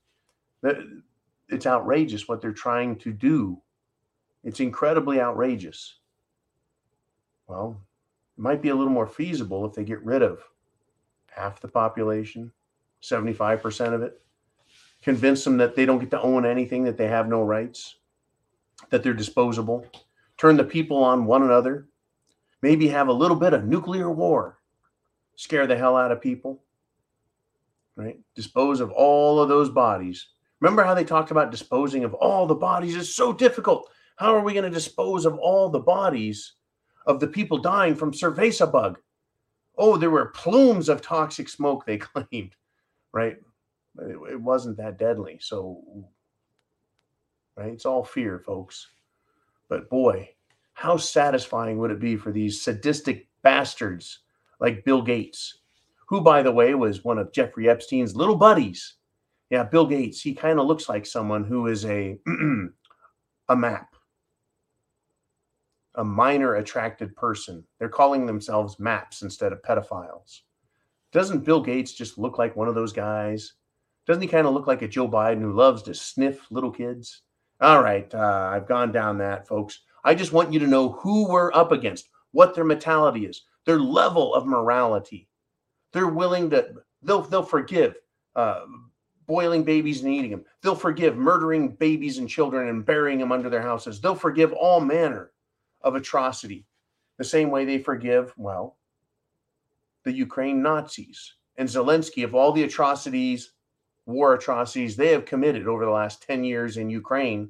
It's outrageous what they're trying to do. It's incredibly outrageous. Well, it might be a little more feasible if they get rid of half the population, 75% of it, convince them that they don't get to own anything, that they have no rights, that they're disposable, turn the people on one another, maybe have a little bit of nuclear war, scare the hell out of people, right? Dispose of all of those bodies. Remember how they talked about disposing of all the bodies? It's so difficult. How are we going to dispose of all the bodies of the people dying from cerveza bug. Oh, there were plumes of toxic smoke, they claimed, right? It, it wasn't that deadly. So, right? It's all fear, folks. But boy, how satisfying would it be for these sadistic bastards like Bill Gates, who, by the way, was one of Jeffrey Epstein's little buddies. Yeah, Bill Gates, he kind of looks like someone who is a a map a minor attracted person. They're calling themselves maps instead of pedophiles. Doesn't Bill Gates just look like one of those guys? Doesn't he kind of look like a Joe Biden who loves to sniff little kids? All right, uh, I've gone down that, folks. I just want you to know who we're up against, what their mentality is, their level of morality. They're willing to, they'll, they'll forgive uh, boiling babies and eating them. They'll forgive murdering babies and children and burying them under their houses. They'll forgive all manner of atrocity, the same way they forgive, well, the Ukraine Nazis and Zelensky of all the atrocities, war atrocities they have committed over the last 10 years in Ukraine.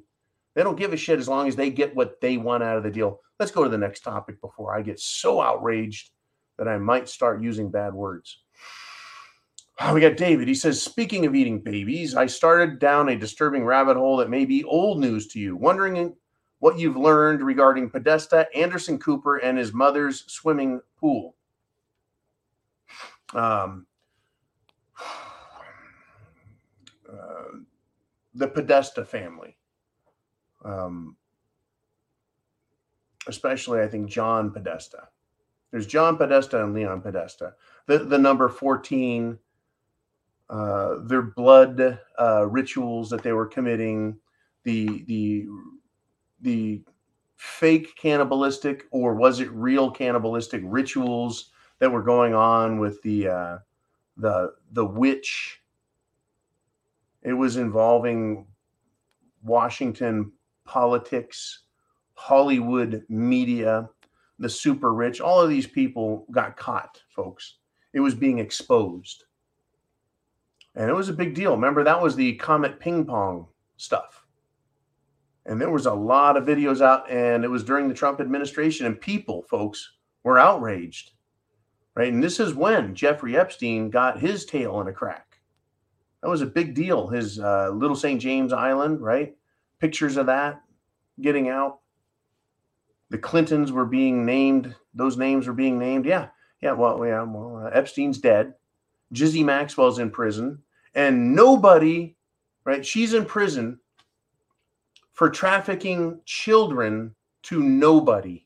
They don't give a shit as long as they get what they want out of the deal. Let's go to the next topic before I get so outraged that I might start using bad words. Oh, we got David. He says, Speaking of eating babies, I started down a disturbing rabbit hole that may be old news to you, wondering what you've learned regarding Podesta, Anderson Cooper, and his mother's swimming pool. Um, uh, the Podesta family, um, especially I think John Podesta. There's John Podesta and Leon Podesta. The the number fourteen, uh, their blood uh, rituals that they were committing, the the the fake cannibalistic or was it real cannibalistic rituals that were going on with the uh, the the witch? It was involving Washington politics, Hollywood media, the super rich. All of these people got caught, folks. It was being exposed. And it was a big deal. Remember, that was the Comet Ping Pong stuff. And there was a lot of videos out and it was during the trump administration and people folks were outraged right? And this is when jeffrey epstein got his tail in a crack. That was a big deal his uh, little st james island right? Pictures of that getting out. The clintons were being named those names were being named. Yeah yeah well yeah well uh, epstein's dead. Jizzy maxwell's in prison and nobody right she's in prison for trafficking children to nobody.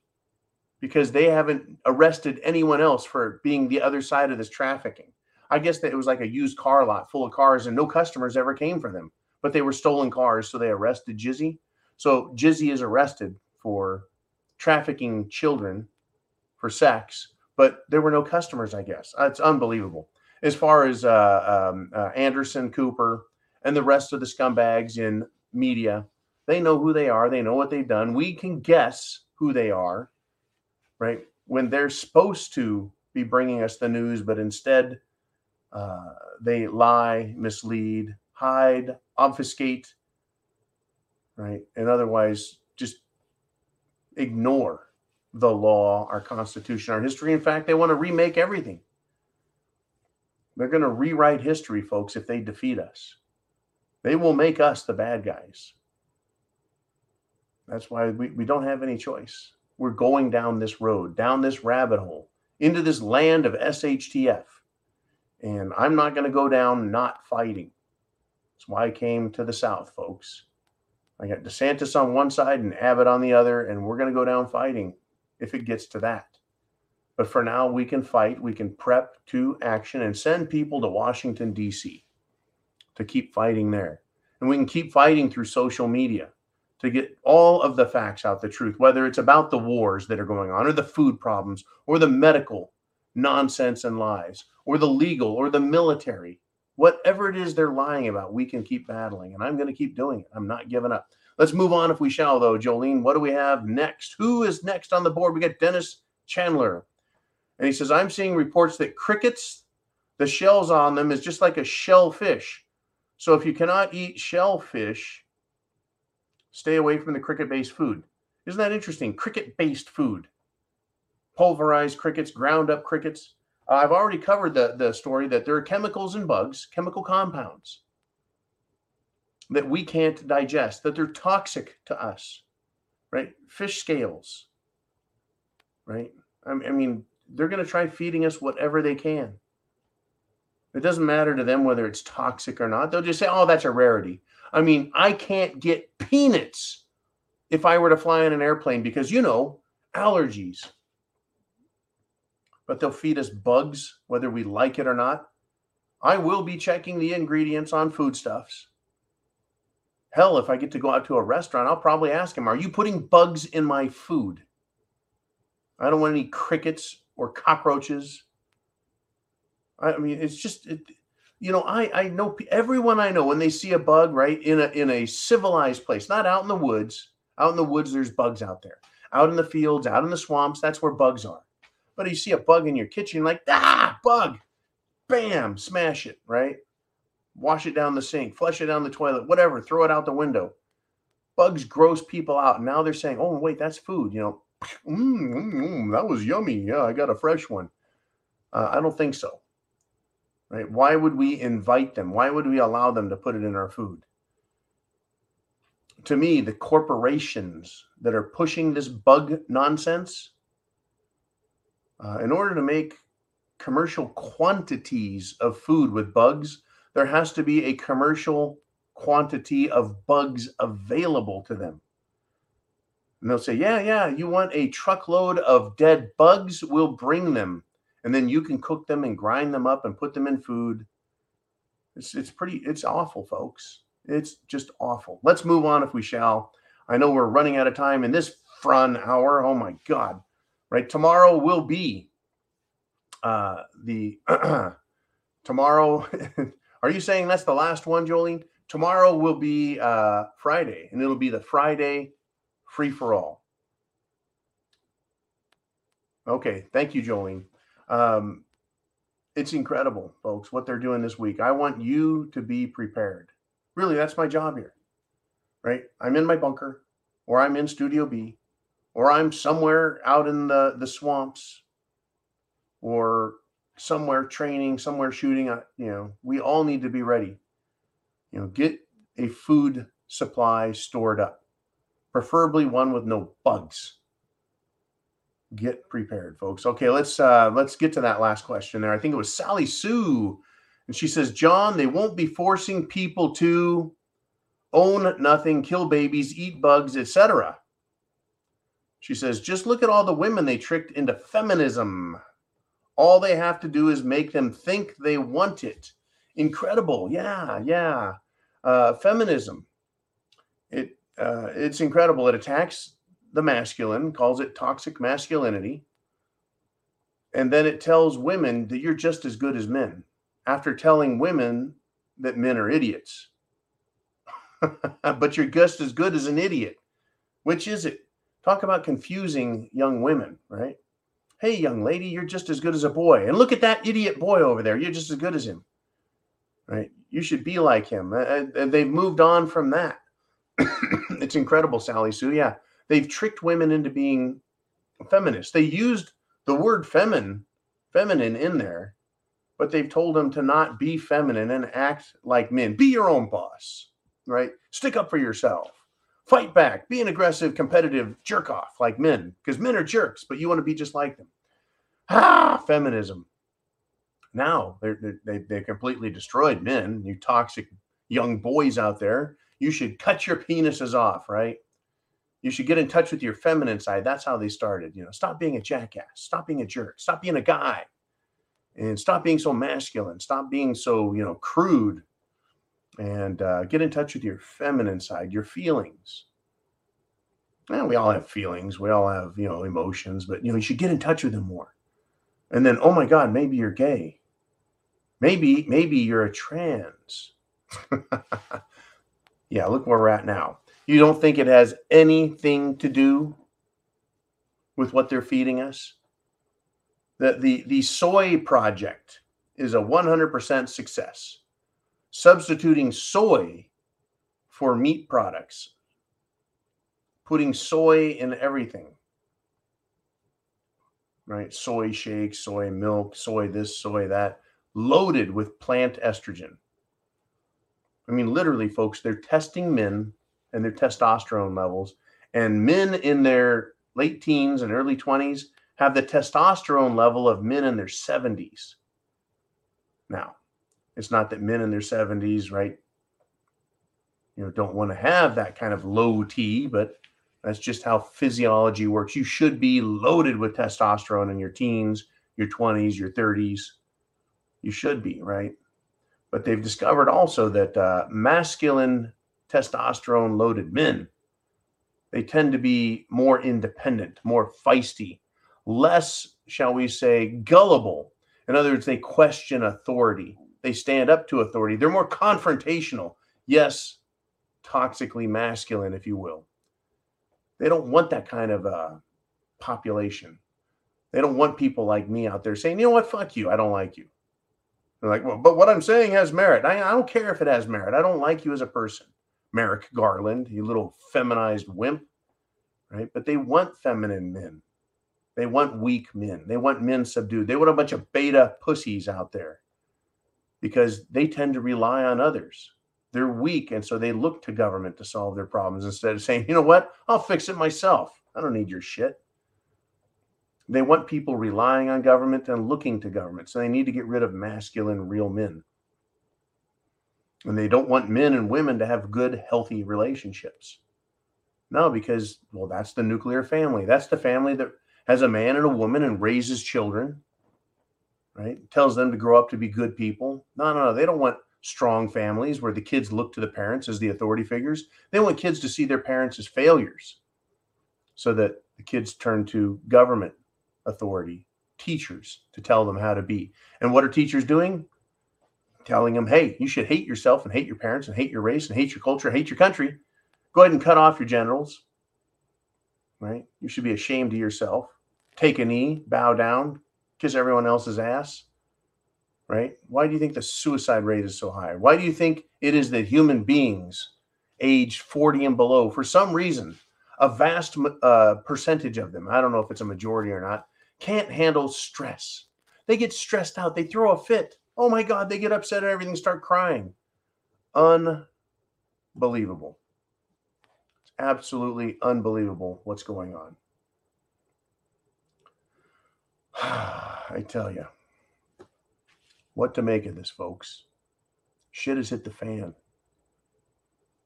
because they haven't arrested anyone else for being the other side of this trafficking. I guess that it was like a used car lot full of cars and no customers ever came for them, but they were stolen cars. So they arrested Jizzy. So Jizzy is arrested for trafficking children for sex, but there were no customers, I guess. It's unbelievable. As far as uh, um, uh, Anderson, Cooper, and the rest of the scumbags in media, they know who they are. They know what they've done. We can guess who they are, right? When they're supposed to be bringing us the news, but instead uh, they lie, mislead, hide, obfuscate, right? And otherwise just ignore the law, our constitution, our history. In fact, they want to remake everything. They're going to rewrite history, folks, if they defeat us. They will make us the bad guys. That's why we, we don't have any choice. We're going down this road, down this rabbit hole, into this land of SHTF. And I'm not going to go down not fighting. That's why I came to the South, folks. I got DeSantis on one side and Abbott on the other, and we're going to go down fighting if it gets to that. But for now, we can fight, we can prep to action and send people to Washington, D.C. to keep fighting there. And we can keep fighting through social media to get all of the facts out, the truth, whether it's about the wars that are going on, or the food problems, or the medical nonsense and lies, or the legal, or the military. Whatever it is they're lying about, we can keep battling. And I'm going to keep doing it. I'm not giving up. Let's move on if we shall, though. Jolene, what do we have next? Who is next on the board? We got Dennis Chandler. And he says, I'm seeing reports that crickets, the shells on them is just like a shellfish. So if you cannot eat shellfish, stay away from the cricket based food. Isn't that interesting? Cricket based food, pulverized crickets, ground up crickets. Uh, I've already covered the, the story that there are chemicals in bugs, chemical compounds that we can't digest, that they're toxic to us, right? Fish scales, right? I, I mean, they're going to try feeding us whatever they can. It doesn't matter to them whether it's toxic or not. They'll just say, oh, that's a rarity. I mean, I can't get peanuts if I were to fly in an airplane because, you know, allergies. But they'll feed us bugs, whether we like it or not. I will be checking the ingredients on foodstuffs. Hell, if I get to go out to a restaurant, I'll probably ask him, Are you putting bugs in my food? I don't want any crickets or cockroaches. I mean, it's just, it, you know, I I know everyone I know when they see a bug, right, in a in a civilized place, not out in the woods. Out in the woods, there's bugs out there. Out in the fields, out in the swamps, that's where bugs are. But you see a bug in your kitchen, like ah, bug, bam, smash it, right? Wash it down the sink, flush it down the toilet, whatever, throw it out the window. Bugs gross people out. And now they're saying, oh, wait, that's food. You know, mm, mm, mm, that was yummy. Yeah, I got a fresh one. Uh, I don't think so. Right? Why would we invite them? Why would we allow them to put it in our food? To me, the corporations that are pushing this bug nonsense, uh, in order to make commercial quantities of food with bugs, there has to be a commercial quantity of bugs available to them. And they'll say, Yeah, yeah, you want a truckload of dead bugs? We'll bring them. And then you can cook them and grind them up and put them in food. It's, it's pretty, it's awful, folks. It's just awful. Let's move on if we shall. I know we're running out of time in this fun hour. Oh my God. Right. Tomorrow will be uh, the tomorrow. Are you saying that's the last one, Jolene? Tomorrow will be uh, Friday, and it'll be the Friday free for all. Okay, thank you, Jolene. Um, it's incredible, folks, what they're doing this week. I want you to be prepared. Really, that's my job here, right? I'm in my bunker, or I'm in Studio B, or I'm somewhere out in the, the swamps, or somewhere training, somewhere shooting. You know, we all need to be ready. You know, get a food supply stored up, preferably one with no bugs. Get prepared, folks. Okay, let's uh let's get to that last question there. I think it was Sally Sue, and she says, John, they won't be forcing people to own nothing, kill babies, eat bugs, etc. She says, just look at all the women they tricked into feminism. All they have to do is make them think they want it. Incredible. Yeah, yeah. Uh, feminism. It uh, it's incredible. It attacks the masculine, calls it toxic masculinity. And then it tells women that you're just as good as men after telling women that men are idiots. but you're just as good as an idiot. Which is it? Talk about confusing young women, right? Hey, young lady, you're just as good as a boy. And look at that idiot boy over there. You're just as good as him, right? You should be like him. And they've moved on from that. it's incredible, Sally Sue. Yeah, they've tricked women into being feminists. They used the word feminine, feminine in there, but they've told them to not be feminine and act like men. Be your own boss, right? Stick up for yourself. Fight back. Be an aggressive, competitive jerk off like men, because men are jerks, but you want to be just like them. Ah, feminism. Now they're, they they completely destroyed men. You toxic young boys out there you should cut your penises off, right? You should get in touch with your feminine side. That's how they started. You know, stop being a jackass, stop being a jerk, stop being a guy, and stop being so masculine, stop being so, you know, crude, and uh, get in touch with your feminine side, your feelings. Well, we all have feelings, we all have, you know, emotions, but, you know, you should get in touch with them more. And then, oh my God, maybe you're gay. Maybe, maybe you're a trans. Yeah, look where we're at now. You don't think it has anything to do with what they're feeding us? The, the, the soy project is a 100% success. Substituting soy for meat products, putting soy in everything, right? Soy shakes, soy milk, soy this, soy that, loaded with plant estrogen. I mean, literally, folks, they're testing men and their testosterone levels. And men in their late teens and early 20s have the testosterone level of men in their 70s. Now, it's not that men in their 70s, right, you know, don't want to have that kind of low T, but that's just how physiology works. You should be loaded with testosterone in your teens, your 20s, your 30s. You should be, right? But they've discovered also that uh, masculine testosterone loaded men, they tend to be more independent, more feisty, less, shall we say, gullible. In other words, they question authority. They stand up to authority. They're more confrontational. Yes, toxically masculine, if you will. They don't want that kind of uh, population. They don't want people like me out there saying, you know what, fuck you. I don't like you. They're like, well, but what I'm saying has merit. I, I don't care if it has merit. I don't like you as a person, Merrick Garland, you little feminized wimp, right? But they want feminine men. They want weak men. They want men subdued. They want a bunch of beta pussies out there because they tend to rely on others. They're weak. And so they look to government to solve their problems instead of saying, you know what? I'll fix it myself. I don't need your shit. They want people relying on government and looking to government. So they need to get rid of masculine, real men. And they don't want men and women to have good, healthy relationships. No, because, well, that's the nuclear family. That's the family that has a man and a woman and raises children, right? Tells them to grow up to be good people. No, no, no. They don't want strong families where the kids look to the parents as the authority figures. They want kids to see their parents as failures so that the kids turn to government authority, teachers, to tell them how to be. And what are teachers doing? Telling them, hey, you should hate yourself and hate your parents and hate your race and hate your culture, hate your country. Go ahead and cut off your genitals. Right? You should be ashamed of yourself. Take a knee, bow down, kiss everyone else's ass. Right? Why do you think the suicide rate is so high? Why do you think it is that human beings aged 40 and below, for some reason, a vast uh, percentage of them, I don't know if it's a majority or not, can't handle stress. They get stressed out. They throw a fit. Oh my God, they get upset and everything, start crying. Unbelievable. It's absolutely unbelievable what's going on. I tell you, what to make of this, folks. Shit has hit the fan.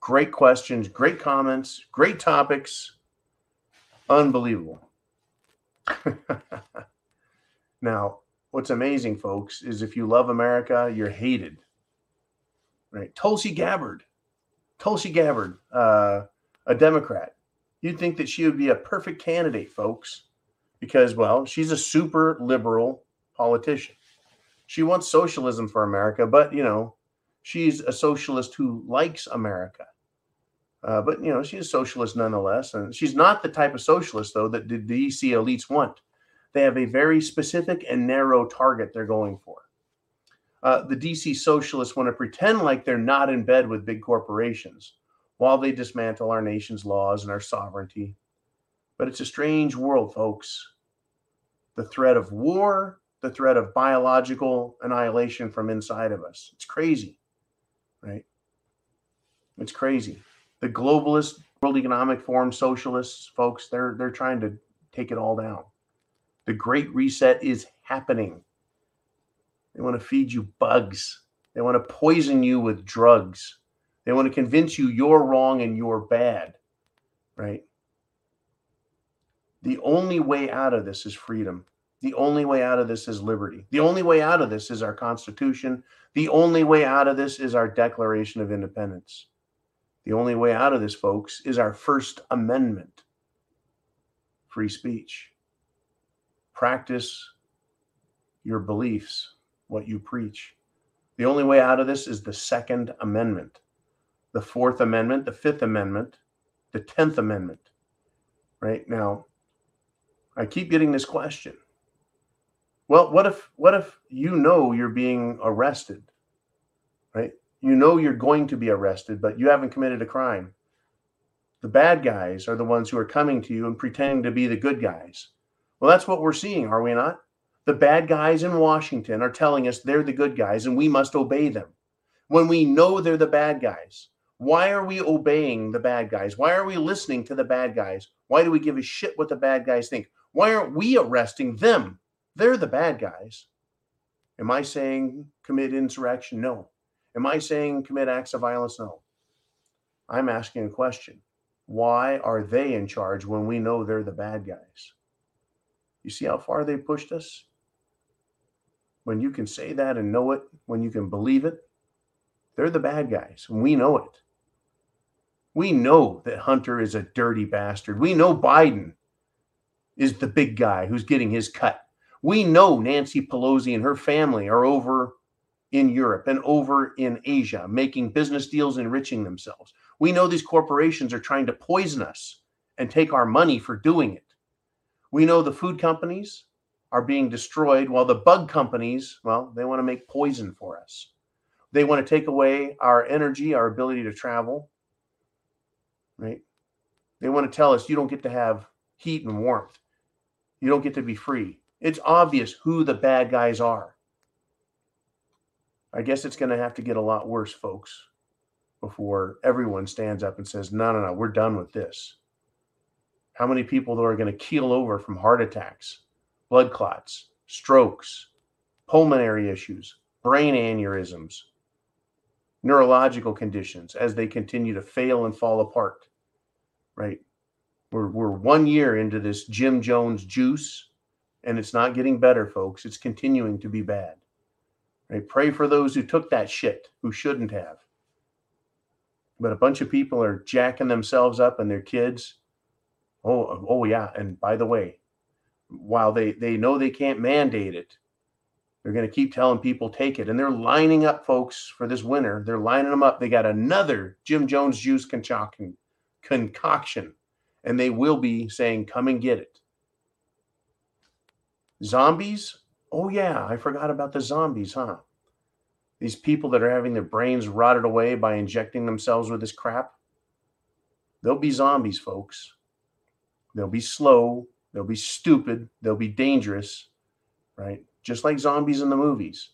Great questions, great comments, great topics Unbelievable. now, what's amazing, folks, is if you love America, you're hated. Right? Tulsi Gabbard, Tulsi Gabbard, uh, a Democrat. You'd think that she would be a perfect candidate, folks, because, well, she's a super liberal politician. She wants socialism for America, but, you know, she's a socialist who likes America. Uh, but you know, she's a socialist nonetheless, and she's not the type of socialist though that the DC elites want. They have a very specific and narrow target they're going for. Uh, the DC socialists want to pretend like they're not in bed with big corporations while they dismantle our nation's laws and our sovereignty. But it's a strange world, folks. The threat of war, the threat of biological annihilation from inside of us. It's crazy, right? It's crazy the globalist World Economic Forum socialists, folks, they're they're trying to take it all down. The Great Reset is happening. They want to feed you bugs. They want to poison you with drugs. They want to convince you you're wrong and you're bad, right? The only way out of this is freedom. The only way out of this is liberty. The only way out of this is our Constitution. The only way out of this is our Declaration of Independence. The only way out of this, folks, is our First Amendment free speech. Practice your beliefs, what you preach. The only way out of this is the Second Amendment, the Fourth Amendment, the Fifth Amendment, the Tenth Amendment. Right now, I keep getting this question. Well, what if what if you know you're being arrested? Right? You know you're going to be arrested, but you haven't committed a crime. The bad guys are the ones who are coming to you and pretending to be the good guys. Well, that's what we're seeing, are we not? The bad guys in Washington are telling us they're the good guys and we must obey them. When we know they're the bad guys, why are we obeying the bad guys? Why are we listening to the bad guys? Why do we give a shit what the bad guys think? Why aren't we arresting them? They're the bad guys. Am I saying commit insurrection? No. Am I saying commit acts of violence? No. I'm asking a question. Why are they in charge when we know they're the bad guys? You see how far they pushed us? When you can say that and know it, when you can believe it, they're the bad guys, and we know it. We know that Hunter is a dirty bastard. We know Biden is the big guy who's getting his cut. We know Nancy Pelosi and her family are over in Europe and over in Asia, making business deals, enriching themselves. We know these corporations are trying to poison us and take our money for doing it. We know the food companies are being destroyed while the bug companies, well, they want to make poison for us. They want to take away our energy, our ability to travel, right? They want to tell us you don't get to have heat and warmth. You don't get to be free. It's obvious who the bad guys are. I guess it's going to have to get a lot worse, folks, before everyone stands up and says, no, no, no, we're done with this. How many people are going to keel over from heart attacks, blood clots, strokes, pulmonary issues, brain aneurysms, neurological conditions as they continue to fail and fall apart? Right? We're, we're one year into this Jim Jones juice, and it's not getting better, folks. It's continuing to be bad. Pray for those who took that shit who shouldn't have. But a bunch of people are jacking themselves up and their kids. Oh, oh, oh yeah. And by the way, while they, they know they can't mandate it, they're going to keep telling people take it. And they're lining up folks for this winter. They're lining them up. They got another Jim Jones juice concoction, concoction and they will be saying, come and get it. Zombies, Oh, yeah, I forgot about the zombies, huh? These people that are having their brains rotted away by injecting themselves with this crap. They'll be zombies, folks. They'll be slow. They'll be stupid. They'll be dangerous, right? Just like zombies in the movies.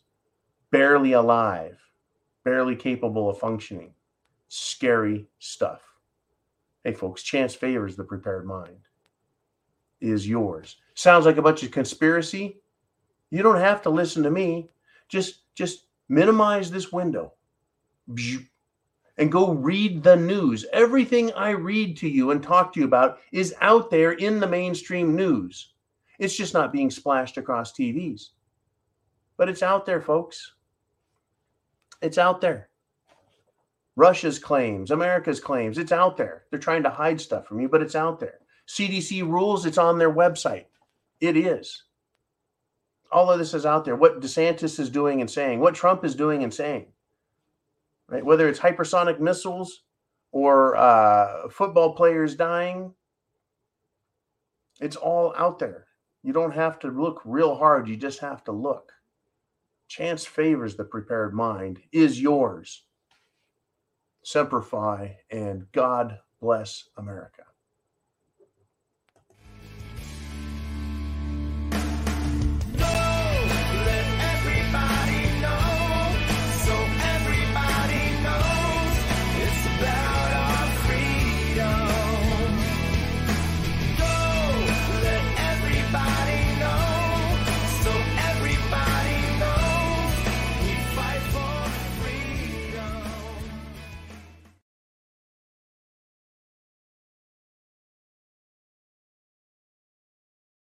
Barely alive, barely capable of functioning. Scary stuff. Hey, folks, chance favors the prepared mind. Is yours. Sounds like a bunch of conspiracy. You don't have to listen to me. Just just minimize this window. and go read the news. Everything I read to you and talk to you about is out there in the mainstream news. It's just not being splashed across TVs. But it's out there, folks. It's out there. Russia's claims, America's claims, it's out there. They're trying to hide stuff from you, but it's out there. CDC rules, it's on their website. It is. All of this is out there. What DeSantis is doing and saying, what Trump is doing and saying, right? Whether it's hypersonic missiles or uh, football players dying, it's all out there. You don't have to look real hard. You just have to look. Chance favors the prepared mind is yours. Semper Fi and God bless America.